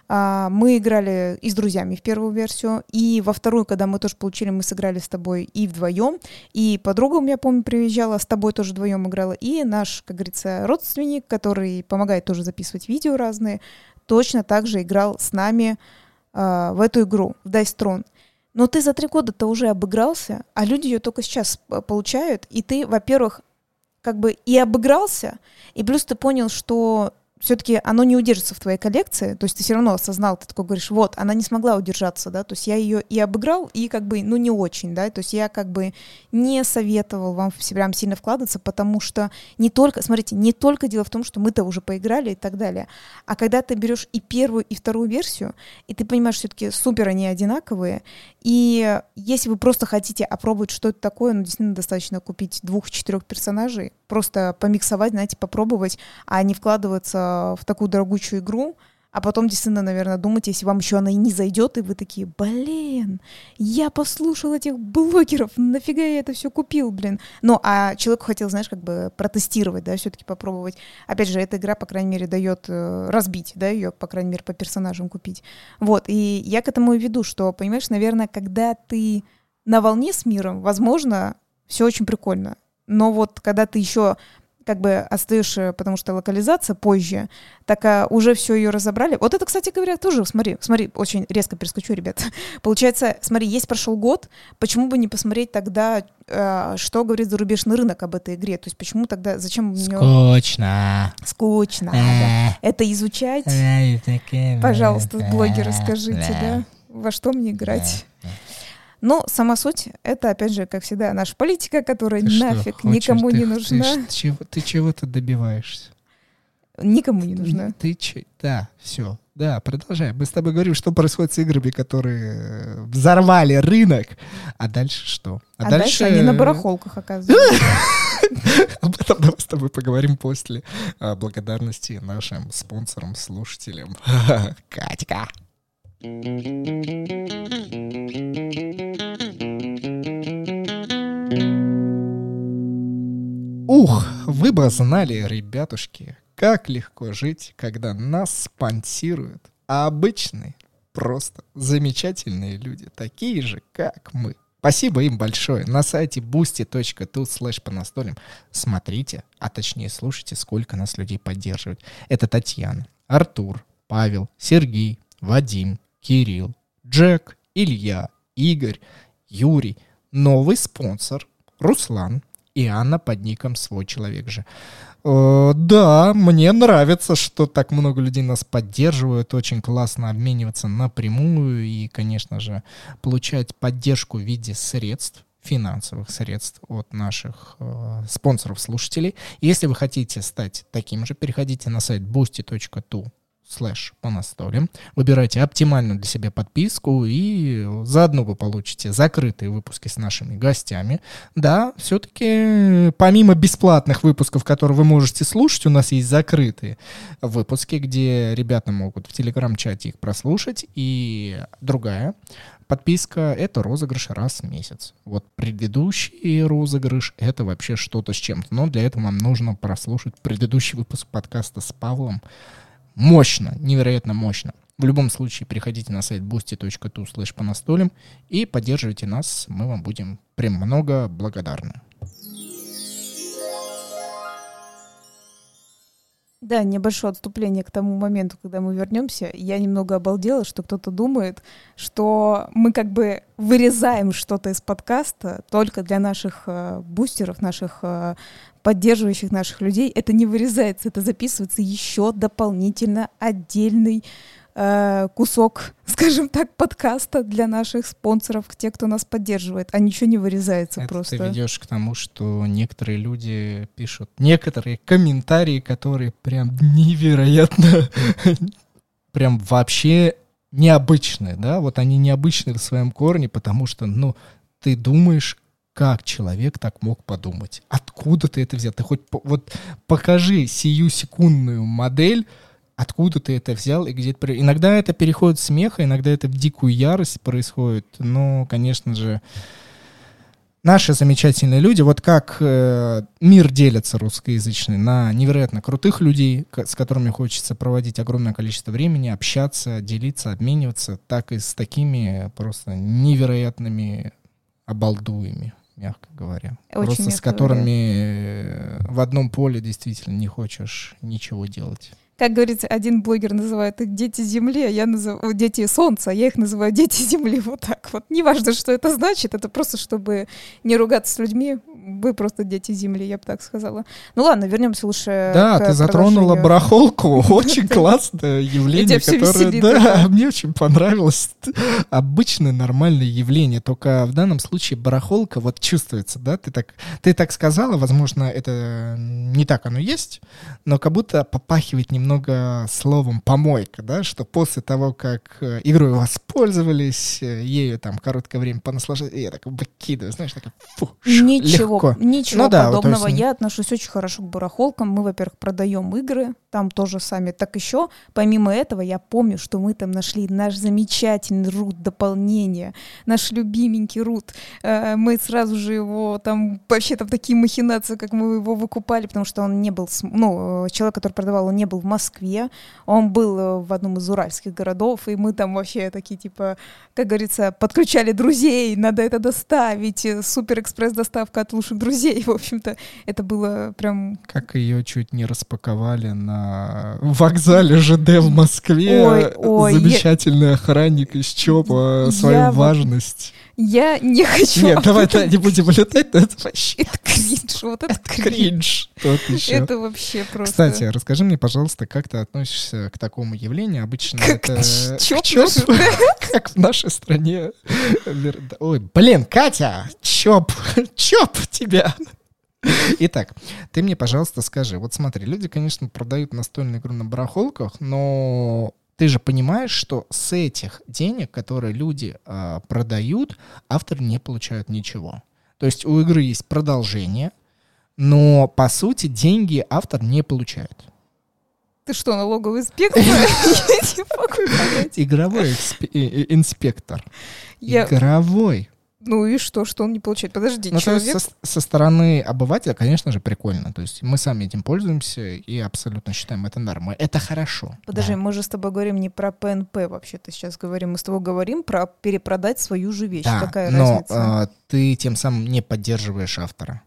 [SPEAKER 1] а, мы играли и с друзьями в первую версию, и во вторую, когда мы тоже получили, мы сыграли с тобой и вдвоем, и подруга у меня, помню, приезжала, с тобой тоже вдвоем играла, и наш, как говорится, родственник, который помогает тоже записывать видео разные, точно так же играл с нами э, в эту игру, в Dice Throne. Но ты за три года-то уже обыгрался, а люди ее только сейчас получают, и ты, во-первых, как бы и обыгрался, и плюс ты понял, что все-таки оно не удержится в твоей коллекции, то есть ты все равно осознал, ты такой говоришь, вот, она не смогла удержаться, да, то есть я ее и обыграл, и как бы, ну, не очень, да, то есть я как бы не советовал вам прям сильно вкладываться, потому что не только, смотрите, не только дело в том, что мы-то уже поиграли и так далее, а когда ты берешь и первую, и вторую версию, и ты понимаешь, все-таки супер они одинаковые, и если вы просто хотите опробовать, что это такое, ну, действительно достаточно купить двух-четырех персонажей, просто помиксовать, знаете, попробовать, а не вкладываться в такую дорогучую игру, а потом действительно, наверное, думать, если вам еще она и не зайдет, и вы такие, блин, я послушал этих блогеров, нафига я это все купил, блин. Ну, а человеку хотел, знаешь, как бы протестировать, да, все-таки попробовать. Опять же, эта игра, по крайней мере, дает э, разбить, да, ее, по крайней мере, по персонажам купить. Вот, и я к этому и веду, что, понимаешь, наверное, когда ты на волне с миром, возможно, все очень прикольно. Но вот когда ты еще как бы остаешь, э, потому что локализация позже, так а, уже все ее разобрали. Вот это, кстати говоря, тоже, смотри, смотри, очень резко перескочу, ребят. Получается, смотри, есть прошел год, почему бы не посмотреть тогда, э, что говорит зарубежный рынок об этой игре? То есть почему тогда, зачем...
[SPEAKER 2] Скучно.
[SPEAKER 1] Скучно, да. Это изучать? Пожалуйста, блогеры, скажите, да? Во что мне играть? Но сама суть — это, опять же, как всегда, наша политика, которая ты нафиг что, никому
[SPEAKER 2] ты,
[SPEAKER 1] не нужна.
[SPEAKER 2] Ты, чего, ты чего-то добиваешься?
[SPEAKER 1] Никому не нужна.
[SPEAKER 2] Ты, ты Да, все. Да, продолжай. Мы с тобой говорим, что происходит с играми, которые взорвали рынок. А дальше что?
[SPEAKER 1] А, а дальше... дальше они на барахолках оказываются.
[SPEAKER 2] Об этом давай с тобой поговорим после а, благодарности нашим спонсорам, слушателям. Катька. Ух, вы бы знали, ребятушки, как легко жить, когда нас спонсируют обычные, просто замечательные люди, такие же, как мы. Спасибо им большое. На сайте boosty.tu slash по настолям смотрите, а точнее слушайте, сколько нас людей поддерживают. Это Татьяна, Артур, Павел, Сергей, Вадим, Кирилл, Джек, Илья, Игорь, Юрий, новый спонсор Руслан, и Анна под ником «Свой человек же». Э, да, мне нравится, что так много людей нас поддерживают. Очень классно обмениваться напрямую и, конечно же, получать поддержку в виде средств финансовых средств от наших э, спонсоров-слушателей. Если вы хотите стать таким же, переходите на сайт boosty.tu слэш по настолям. Выбирайте оптимальную для себя подписку и заодно вы получите закрытые выпуски с нашими гостями. Да, все-таки помимо бесплатных выпусков, которые вы можете слушать, у нас есть закрытые выпуски, где ребята могут в телеграм-чате их прослушать. И другая подписка — это розыгрыш раз в месяц. Вот предыдущий розыгрыш — это вообще что-то с чем-то. Но для этого вам нужно прослушать предыдущий выпуск подкаста с Павлом, мощно, невероятно мощно. В любом случае, переходите на сайт boosty.tu slash по настолям и поддерживайте нас. Мы вам будем прям много благодарны.
[SPEAKER 1] Да, небольшое отступление к тому моменту, когда мы вернемся. Я немного обалдела, что кто-то думает, что мы как бы вырезаем что-то из подкаста только для наших э, бустеров, наших э, поддерживающих наших людей. Это не вырезается, это записывается еще дополнительно отдельный э, кусок, скажем так, подкаста для наших спонсоров, те, кто нас поддерживает, а ничего не вырезается
[SPEAKER 2] Это
[SPEAKER 1] просто.
[SPEAKER 2] ты ведешь к тому, что некоторые люди пишут некоторые комментарии, которые прям невероятно, прям вообще необычные, да, вот они необычные в своем корне, потому что, ну, ты думаешь, как человек так мог подумать? Откуда ты это взял? Ты хоть вот покажи сию секундную модель, откуда ты это взял и где то Иногда это переходит в смех, а иногда это в дикую ярость происходит. Но, конечно же, наши замечательные люди, вот как э, мир делится русскоязычный на невероятно крутых людей, с которыми хочется проводить огромное количество времени, общаться, делиться, обмениваться, так и с такими просто невероятными обалдуями мягко говоря. Очень Просто с которыми говоря. в одном поле действительно не хочешь ничего делать.
[SPEAKER 1] Как говорится, один блогер называет их дети Земли, а я называю дети Солнца, а я их называю дети Земли. Вот так вот. Неважно, что это значит, это просто чтобы не ругаться с людьми. Вы просто дети Земли, я бы так сказала. Ну ладно, вернемся лучше.
[SPEAKER 2] Да, ты затронула барахолку. Очень классное явление, которое... Да, мне очень понравилось. Обычное нормальное явление, только в данном случае барахолка вот чувствуется, да? Ты так, ты так сказала, возможно, это не так оно есть, но как будто попахивает немного немного словом помойка, да, что после того, как э, игрой воспользовались, э, ею там короткое время понаслаждались, я так выкидываю, знаешь, так фу,
[SPEAKER 1] Ничего,
[SPEAKER 2] легко.
[SPEAKER 1] ничего ну, да, подобного. Вот, есть... Я отношусь очень хорошо к барахолкам. Мы, во-первых, продаем игры, там тоже сами. Так еще, помимо этого, я помню, что мы там нашли наш замечательный рут дополнения, наш любименький рут. Э, мы сразу же его там, вообще там такие махинации, как мы его выкупали, потому что он не был, ну, человек, который продавал, он не был в Москве, он был э, в одном из уральских городов, и мы там вообще такие, типа, как говорится, подключали друзей, надо это доставить, э, супер экспресс-доставка от лучших друзей, в общем-то, это было прям...
[SPEAKER 2] Как ее чуть не распаковали на вокзале ЖД в Москве, ой, ой, замечательный я... охранник из ЧОПа, свою я важность.
[SPEAKER 1] Я не хочу.
[SPEAKER 2] Нет, давай да, не будем летать, но это вообще...
[SPEAKER 1] Это кринж, вот это,
[SPEAKER 2] это кринж. Еще.
[SPEAKER 1] Это вообще просто...
[SPEAKER 2] Кстати, расскажи мне, пожалуйста, как ты относишься к такому явлению? Обычно
[SPEAKER 1] как
[SPEAKER 2] это...
[SPEAKER 1] Чоп,
[SPEAKER 2] как в нашей стране. Ой, блин, Катя, чоп, чоп тебя. Итак, ты мне, пожалуйста, скажи. Вот смотри, люди, конечно, продают настольную игру на барахолках, но ты же понимаешь, что с этих денег, которые люди э, продают, авторы не получают ничего. То есть у игры есть продолжение, но по сути деньги автор не получает.
[SPEAKER 1] Ты что, налоговый инспектор?
[SPEAKER 2] Игровой инспектор. Игровой.
[SPEAKER 1] Ну и что, что он не получает? Подожди, ну, человек...
[SPEAKER 2] Со, со стороны обывателя, конечно же, прикольно. То есть мы сами этим пользуемся и абсолютно считаем это нормой. Это хорошо.
[SPEAKER 1] Подожди, да. мы же с тобой говорим не про ПНП вообще-то сейчас говорим. Мы с тобой говорим про перепродать свою же вещь.
[SPEAKER 2] Да,
[SPEAKER 1] Какая
[SPEAKER 2] но
[SPEAKER 1] разница?
[SPEAKER 2] А, ты тем самым не поддерживаешь автора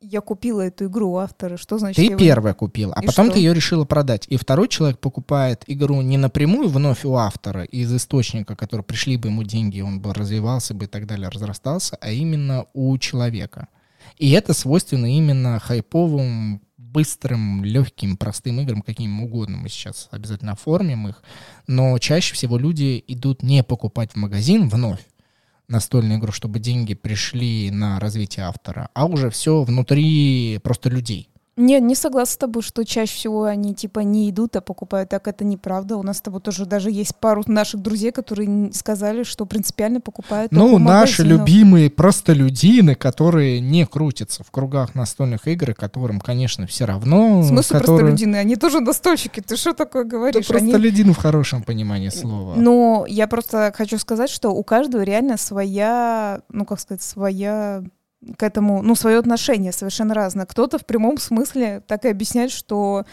[SPEAKER 1] я купила эту игру у автора. Что значит?
[SPEAKER 2] Ты
[SPEAKER 1] я
[SPEAKER 2] первая купила, а и потом что? ты ее решила продать. И второй человек покупает игру не напрямую вновь у автора из источника, который пришли бы ему деньги, он бы развивался бы и так далее, разрастался, а именно у человека. И это свойственно именно хайповым, быстрым, легким, простым играм, каким угодно. Мы сейчас обязательно оформим их. Но чаще всего люди идут не покупать в магазин вновь, настольную игру, чтобы деньги пришли на развитие автора, а уже все внутри просто людей.
[SPEAKER 1] Нет, не согласна с тобой, что чаще всего они типа не идут, а покупают. Так это неправда. У нас с тобой тоже даже есть пару наших друзей, которые сказали, что принципиально покупают.
[SPEAKER 2] Ну, наши любимые простолюдины, которые не крутятся в кругах настольных игр, которым, конечно, все равно.
[SPEAKER 1] В смысле которые... простолюдины? Они тоже настольщики. Ты что такое говоришь?
[SPEAKER 2] Да простолюдин они... в хорошем понимании слова.
[SPEAKER 1] Ну, я просто хочу сказать, что у каждого реально своя, ну, как сказать, своя к этому, ну, свое отношение совершенно разное. Кто-то в прямом смысле так и объясняет, что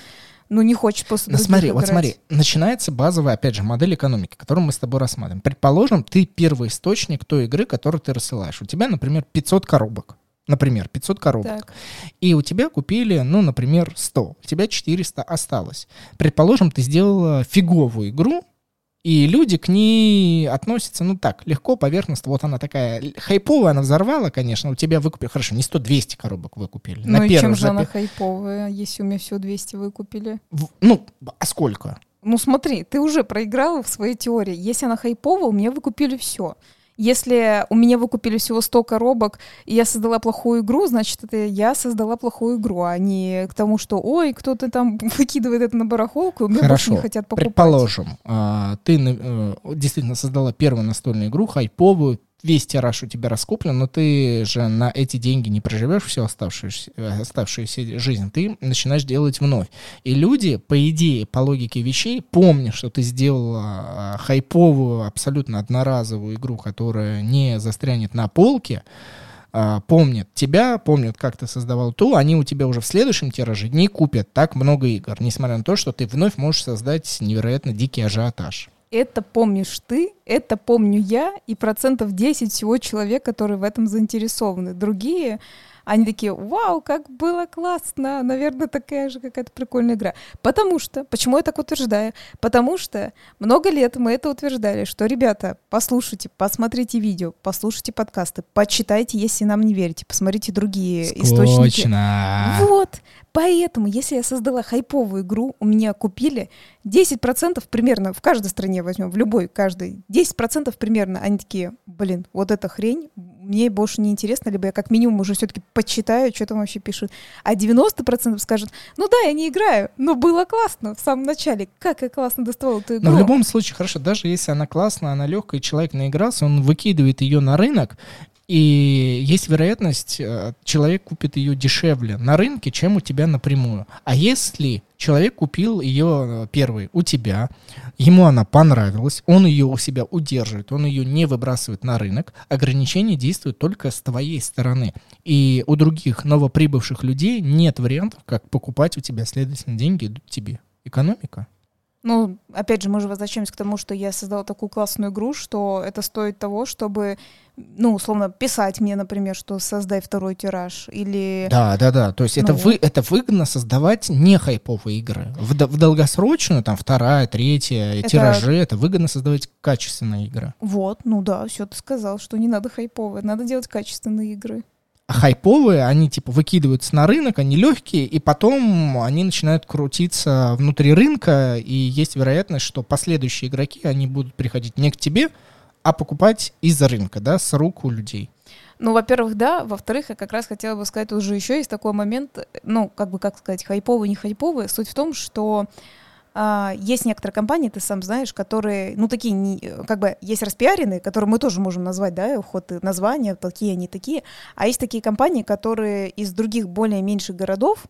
[SPEAKER 1] ну, не хочет после
[SPEAKER 2] Но смотри, играть. вот смотри, начинается базовая, опять же, модель экономики, которую мы с тобой рассматриваем. Предположим, ты первый источник той игры, которую ты рассылаешь. У тебя, например, 500 коробок. Например, 500 коробок. Так. И у тебя купили, ну, например, 100. У тебя 400 осталось. Предположим, ты сделала фиговую игру, и люди к ней относятся, ну так, легко, поверхностно. Вот она такая хайповая, она взорвала, конечно. У тебя выкупили, хорошо, не 100-200 коробок выкупили.
[SPEAKER 1] Ну на и чем же она хайповая, если у меня все 200 выкупили?
[SPEAKER 2] В, ну, а сколько?
[SPEAKER 1] Ну смотри, ты уже проиграла в своей теории. Если она хайповая, у меня выкупили все. Если у меня выкупили всего 100 коробок, и я создала плохую игру, значит, это я создала плохую игру, а не к тому, что, ой, кто-то там выкидывает это на барахолку, и мне
[SPEAKER 2] Хорошо.
[SPEAKER 1] больше не хотят покупать.
[SPEAKER 2] Предположим, а, ты э, действительно создала первую настольную игру, хайповую, весь тираж у тебя раскуплен, но ты же на эти деньги не проживешь всю оставшуюся, э, оставшуюся жизнь, ты начинаешь делать вновь. И люди, по идее, по логике вещей, помня, что ты сделала а, хайповую, абсолютно одноразовую игру, которая не застрянет на полке, а, помнят тебя, помнят, как ты создавал ту, они у тебя уже в следующем тираже не купят так много игр, несмотря на то, что ты вновь можешь создать невероятно дикий ажиотаж
[SPEAKER 1] это помнишь ты, это помню я, и процентов 10 всего человек, которые в этом заинтересованы. Другие они такие, вау, как было классно, наверное, такая же какая-то прикольная игра. Потому что, почему я так утверждаю? Потому что много лет мы это утверждали, что, ребята, послушайте, посмотрите видео, послушайте подкасты, почитайте, если нам не верите, посмотрите другие
[SPEAKER 2] Скучно.
[SPEAKER 1] источники. Вот, Поэтому, если я создала хайповую игру, у меня купили 10% примерно, в каждой стране возьмем, в любой, каждой, 10% примерно, они такие, блин, вот эта хрень, мне больше не интересно, либо я как минимум уже все-таки почитаю, что там вообще пишут. А 90% скажут, ну да, я не играю, но было классно в самом начале. Как я классно доставал эту игру.
[SPEAKER 2] Но в любом случае, хорошо, даже если она классная, она легкая, человек наигрался, он выкидывает ее на рынок, и есть вероятность, э, человек купит ее дешевле на рынке, чем у тебя напрямую. А если человек купил ее э, первый у тебя, ему она понравилась, он ее у себя удерживает, он ее не выбрасывает на рынок, ограничения действуют только с твоей стороны. И у других новоприбывших людей нет вариантов, как покупать у тебя, следовательно, деньги идут тебе. Экономика.
[SPEAKER 1] Ну, опять же, мы же возвращаемся к тому, что я создала такую классную игру, что это стоит того, чтобы, ну, условно, писать мне, например, что создай второй тираж, или...
[SPEAKER 2] Да, да, да, то есть ну, это, вы, это выгодно создавать не хайповые игры. В, в долгосрочную, там, вторая, третья, это... тиражи, это выгодно создавать качественные игры.
[SPEAKER 1] Вот, ну да, все ты сказал, что не надо хайповые, надо делать качественные игры
[SPEAKER 2] хайповые, они типа выкидываются на рынок, они легкие, и потом они начинают крутиться внутри рынка, и есть вероятность, что последующие игроки, они будут приходить не к тебе, а покупать из-за рынка, да, с рук у людей.
[SPEAKER 1] Ну, во-первых, да. Во-вторых, я как раз хотела бы сказать, уже еще есть такой момент, ну, как бы, как сказать, хайповый, не хайповый. Суть в том, что есть некоторые компании, ты сам знаешь, которые, ну, такие, не, как бы, есть распиаренные, которые мы тоже можем назвать, да, уход названия, такие они такие, а есть такие компании, которые из других более меньших городов,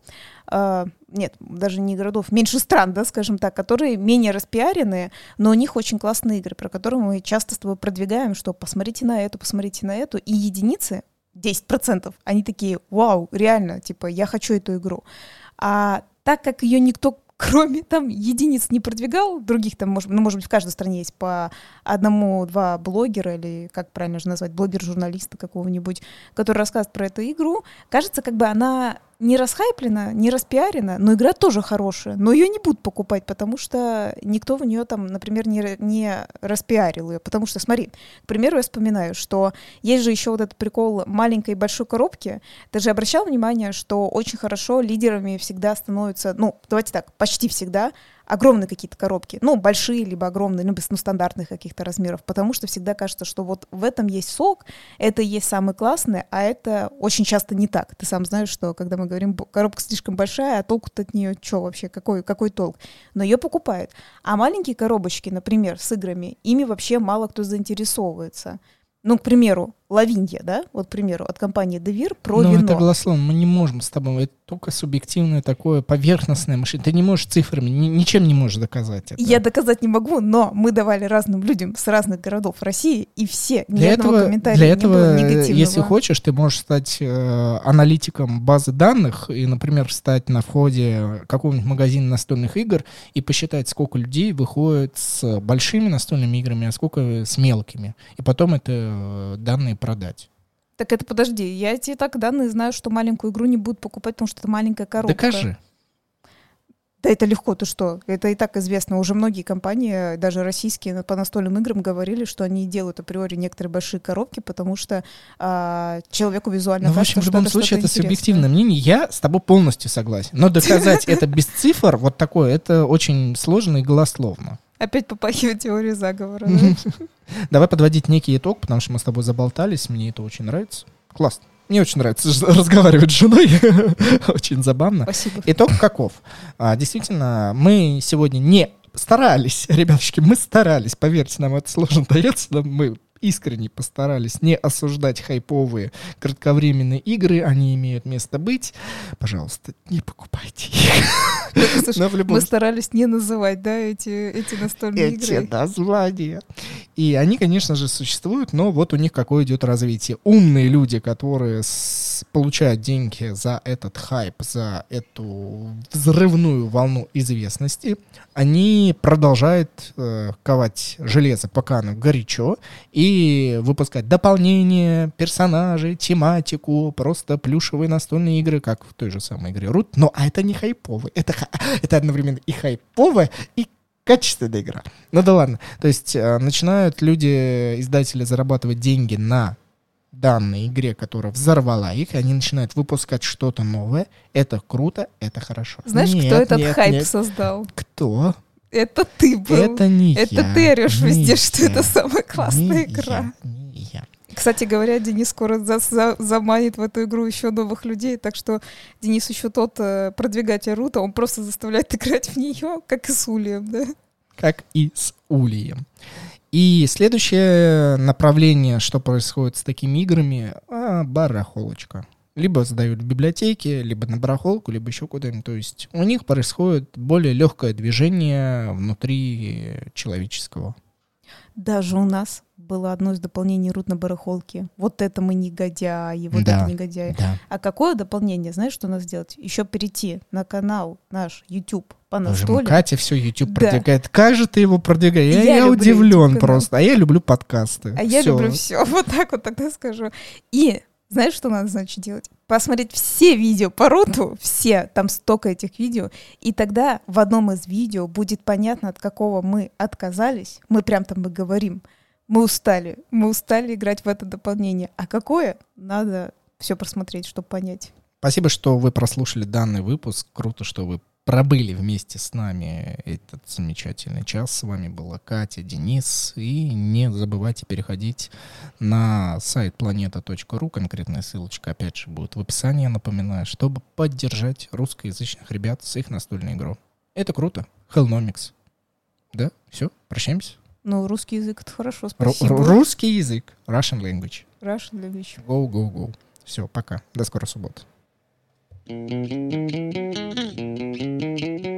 [SPEAKER 1] э, нет, даже не городов, меньше стран, да, скажем так, которые менее распиаренные, но у них очень классные игры, про которые мы часто с тобой продвигаем, что посмотрите на эту, посмотрите на эту, и единицы, 10%, они такие, вау, реально, типа, я хочу эту игру. А так как ее никто кроме там единиц не продвигал, других там, может, ну, может быть, в каждой стране есть по одному-два блогера или, как правильно же назвать, блогер-журналиста какого-нибудь, который рассказывает про эту игру, кажется, как бы она не расхайплена, не распиарена, но игра тоже хорошая, но ее не будут покупать, потому что никто в нее там, например, не, не распиарил ее, потому что, смотри, к примеру, я вспоминаю, что есть же еще вот этот прикол маленькой и большой коробки, ты же обращал внимание, что очень хорошо лидерами всегда становятся, ну, давайте так, почти всегда огромные какие-то коробки, ну, большие, либо огромные, либо ну, стандартных каких-то размеров, потому что всегда кажется, что вот в этом есть сок, это есть самый классный, а это очень часто не так. Ты сам знаешь, что когда мы говорим, коробка слишком большая, а толку-то от нее что вообще, какой, какой толк? Но ее покупают. А маленькие коробочки, например, с играми, ими вообще мало кто заинтересовывается. Ну, к примеру, Лавинья, да, вот, к примеру, от компании Девир про
[SPEAKER 2] Но
[SPEAKER 1] вино.
[SPEAKER 2] это голословно, мы не можем с тобой, это только субъективное такое поверхностное мышление. Ты не можешь цифрами, ни, ничем не можешь доказать это.
[SPEAKER 1] Я доказать не могу, но мы давали разным людям с разных городов России, и все, ни для этого, комментария
[SPEAKER 2] для этого,
[SPEAKER 1] не было негативного.
[SPEAKER 2] если хочешь, ты можешь стать э, аналитиком базы данных и, например, встать на входе какого-нибудь магазина настольных игр и посчитать, сколько людей выходит с большими настольными играми, а сколько с мелкими. И потом это э, данные продать.
[SPEAKER 1] Так это подожди, я тебе так данные знаю, что маленькую игру не будут покупать, потому что это маленькая коробка.
[SPEAKER 2] Докажи.
[SPEAKER 1] Да это легко, ты что? Это и так известно. Уже многие компании, даже российские, по настольным играм говорили, что они делают априори некоторые большие коробки, потому что а, человеку визуально
[SPEAKER 2] ну,
[SPEAKER 1] кажется,
[SPEAKER 2] в общем, в любом случае, это субъективное мнение. Я с тобой полностью согласен. Но доказать это без цифр, вот такое, это очень сложно и голословно.
[SPEAKER 1] Опять попахивает теорию заговора.
[SPEAKER 2] Давай подводить некий итог, потому что мы с тобой заболтались, мне это очень нравится. Классно. Мне очень нравится разговаривать с женой. очень забавно.
[SPEAKER 1] Спасибо.
[SPEAKER 2] Итог каков? А, действительно, мы сегодня не старались, ребятушки, мы старались, поверьте, нам это сложно дается, но мы искренне постарались не осуждать хайповые кратковременные игры, они имеют место быть. Пожалуйста, не покупайте их.
[SPEAKER 1] Слушай, мы старались не называть, да, эти, эти настольные
[SPEAKER 2] эти игры. Эти названия. И они, конечно же, существуют, но вот у них какое идет развитие. Умные люди, которые с, получают деньги за этот хайп, за эту взрывную волну известности, они продолжают э, ковать железо, пока оно горячо, и выпускать дополнения, персонажей, тематику, просто плюшевые настольные игры, как в той же самой игре Рут. Но а это не хайповый, это, это одновременно и хайповая, и качественная игра. Ну да ладно. То есть э, начинают люди, издатели, зарабатывать деньги на данной игре, которая взорвала их, они начинают выпускать что-то новое. Это круто, это хорошо.
[SPEAKER 1] Знаешь,
[SPEAKER 2] нет,
[SPEAKER 1] кто этот
[SPEAKER 2] нет,
[SPEAKER 1] хайп
[SPEAKER 2] нет.
[SPEAKER 1] создал?
[SPEAKER 2] Кто?
[SPEAKER 1] Это ты был.
[SPEAKER 2] Это не
[SPEAKER 1] Это
[SPEAKER 2] я.
[SPEAKER 1] ты орешь везде, что
[SPEAKER 2] я,
[SPEAKER 1] это самая классная
[SPEAKER 2] не
[SPEAKER 1] игра.
[SPEAKER 2] я, не я.
[SPEAKER 1] Кстати говоря, Денис скоро за- за- заманит в эту игру еще новых людей, так что Денис еще тот э, продвигатель Рута, он просто заставляет играть в нее, как и с Ульем, да?
[SPEAKER 2] как и с Ульем. И следующее направление, что происходит с такими играми, а, барахолочка. Либо сдают в библиотеке, либо на барахолку, либо еще куда-нибудь. То есть у них происходит более легкое движение внутри человеческого.
[SPEAKER 1] Даже у нас было одно из дополнений Рут на барахолке. Вот это мы негодяи, вот
[SPEAKER 2] Да.
[SPEAKER 1] это негодяи.
[SPEAKER 2] Да.
[SPEAKER 1] А какое дополнение, знаешь, что надо сделать? Еще перейти на канал наш YouTube по настоле.
[SPEAKER 2] Катя все YouTube
[SPEAKER 1] Да.
[SPEAKER 2] продвигает. Как же ты его продвигаешь? Я,
[SPEAKER 1] Я
[SPEAKER 2] я удивлен просто. А я люблю подкасты.
[SPEAKER 1] А я
[SPEAKER 2] Всё.
[SPEAKER 1] люблю все. Вот так вот тогда скажу. И знаешь, что надо, значит, делать? Посмотреть все видео по руту, все, там столько этих видео, и тогда в одном из видео будет понятно, от какого мы отказались. Мы прям там и говорим. Мы устали, мы устали играть в это дополнение. А какое? Надо все просмотреть, чтобы понять.
[SPEAKER 2] Спасибо, что вы прослушали данный выпуск. Круто, что вы пробыли вместе с нами этот замечательный час. С вами была Катя, Денис. И не забывайте переходить на сайт planeta.ru. Конкретная ссылочка, опять же, будет в описании, я напоминаю, чтобы поддержать русскоязычных ребят с их настольной игрой. Это круто. Hellnomics. Да, все, прощаемся.
[SPEAKER 1] Ну, русский язык это хорошо, спасибо.
[SPEAKER 2] ру- русский язык. Russian language.
[SPEAKER 1] Russian language.
[SPEAKER 2] Go, go, go. Все, пока. До скорой субботы.
[SPEAKER 3] Thank you.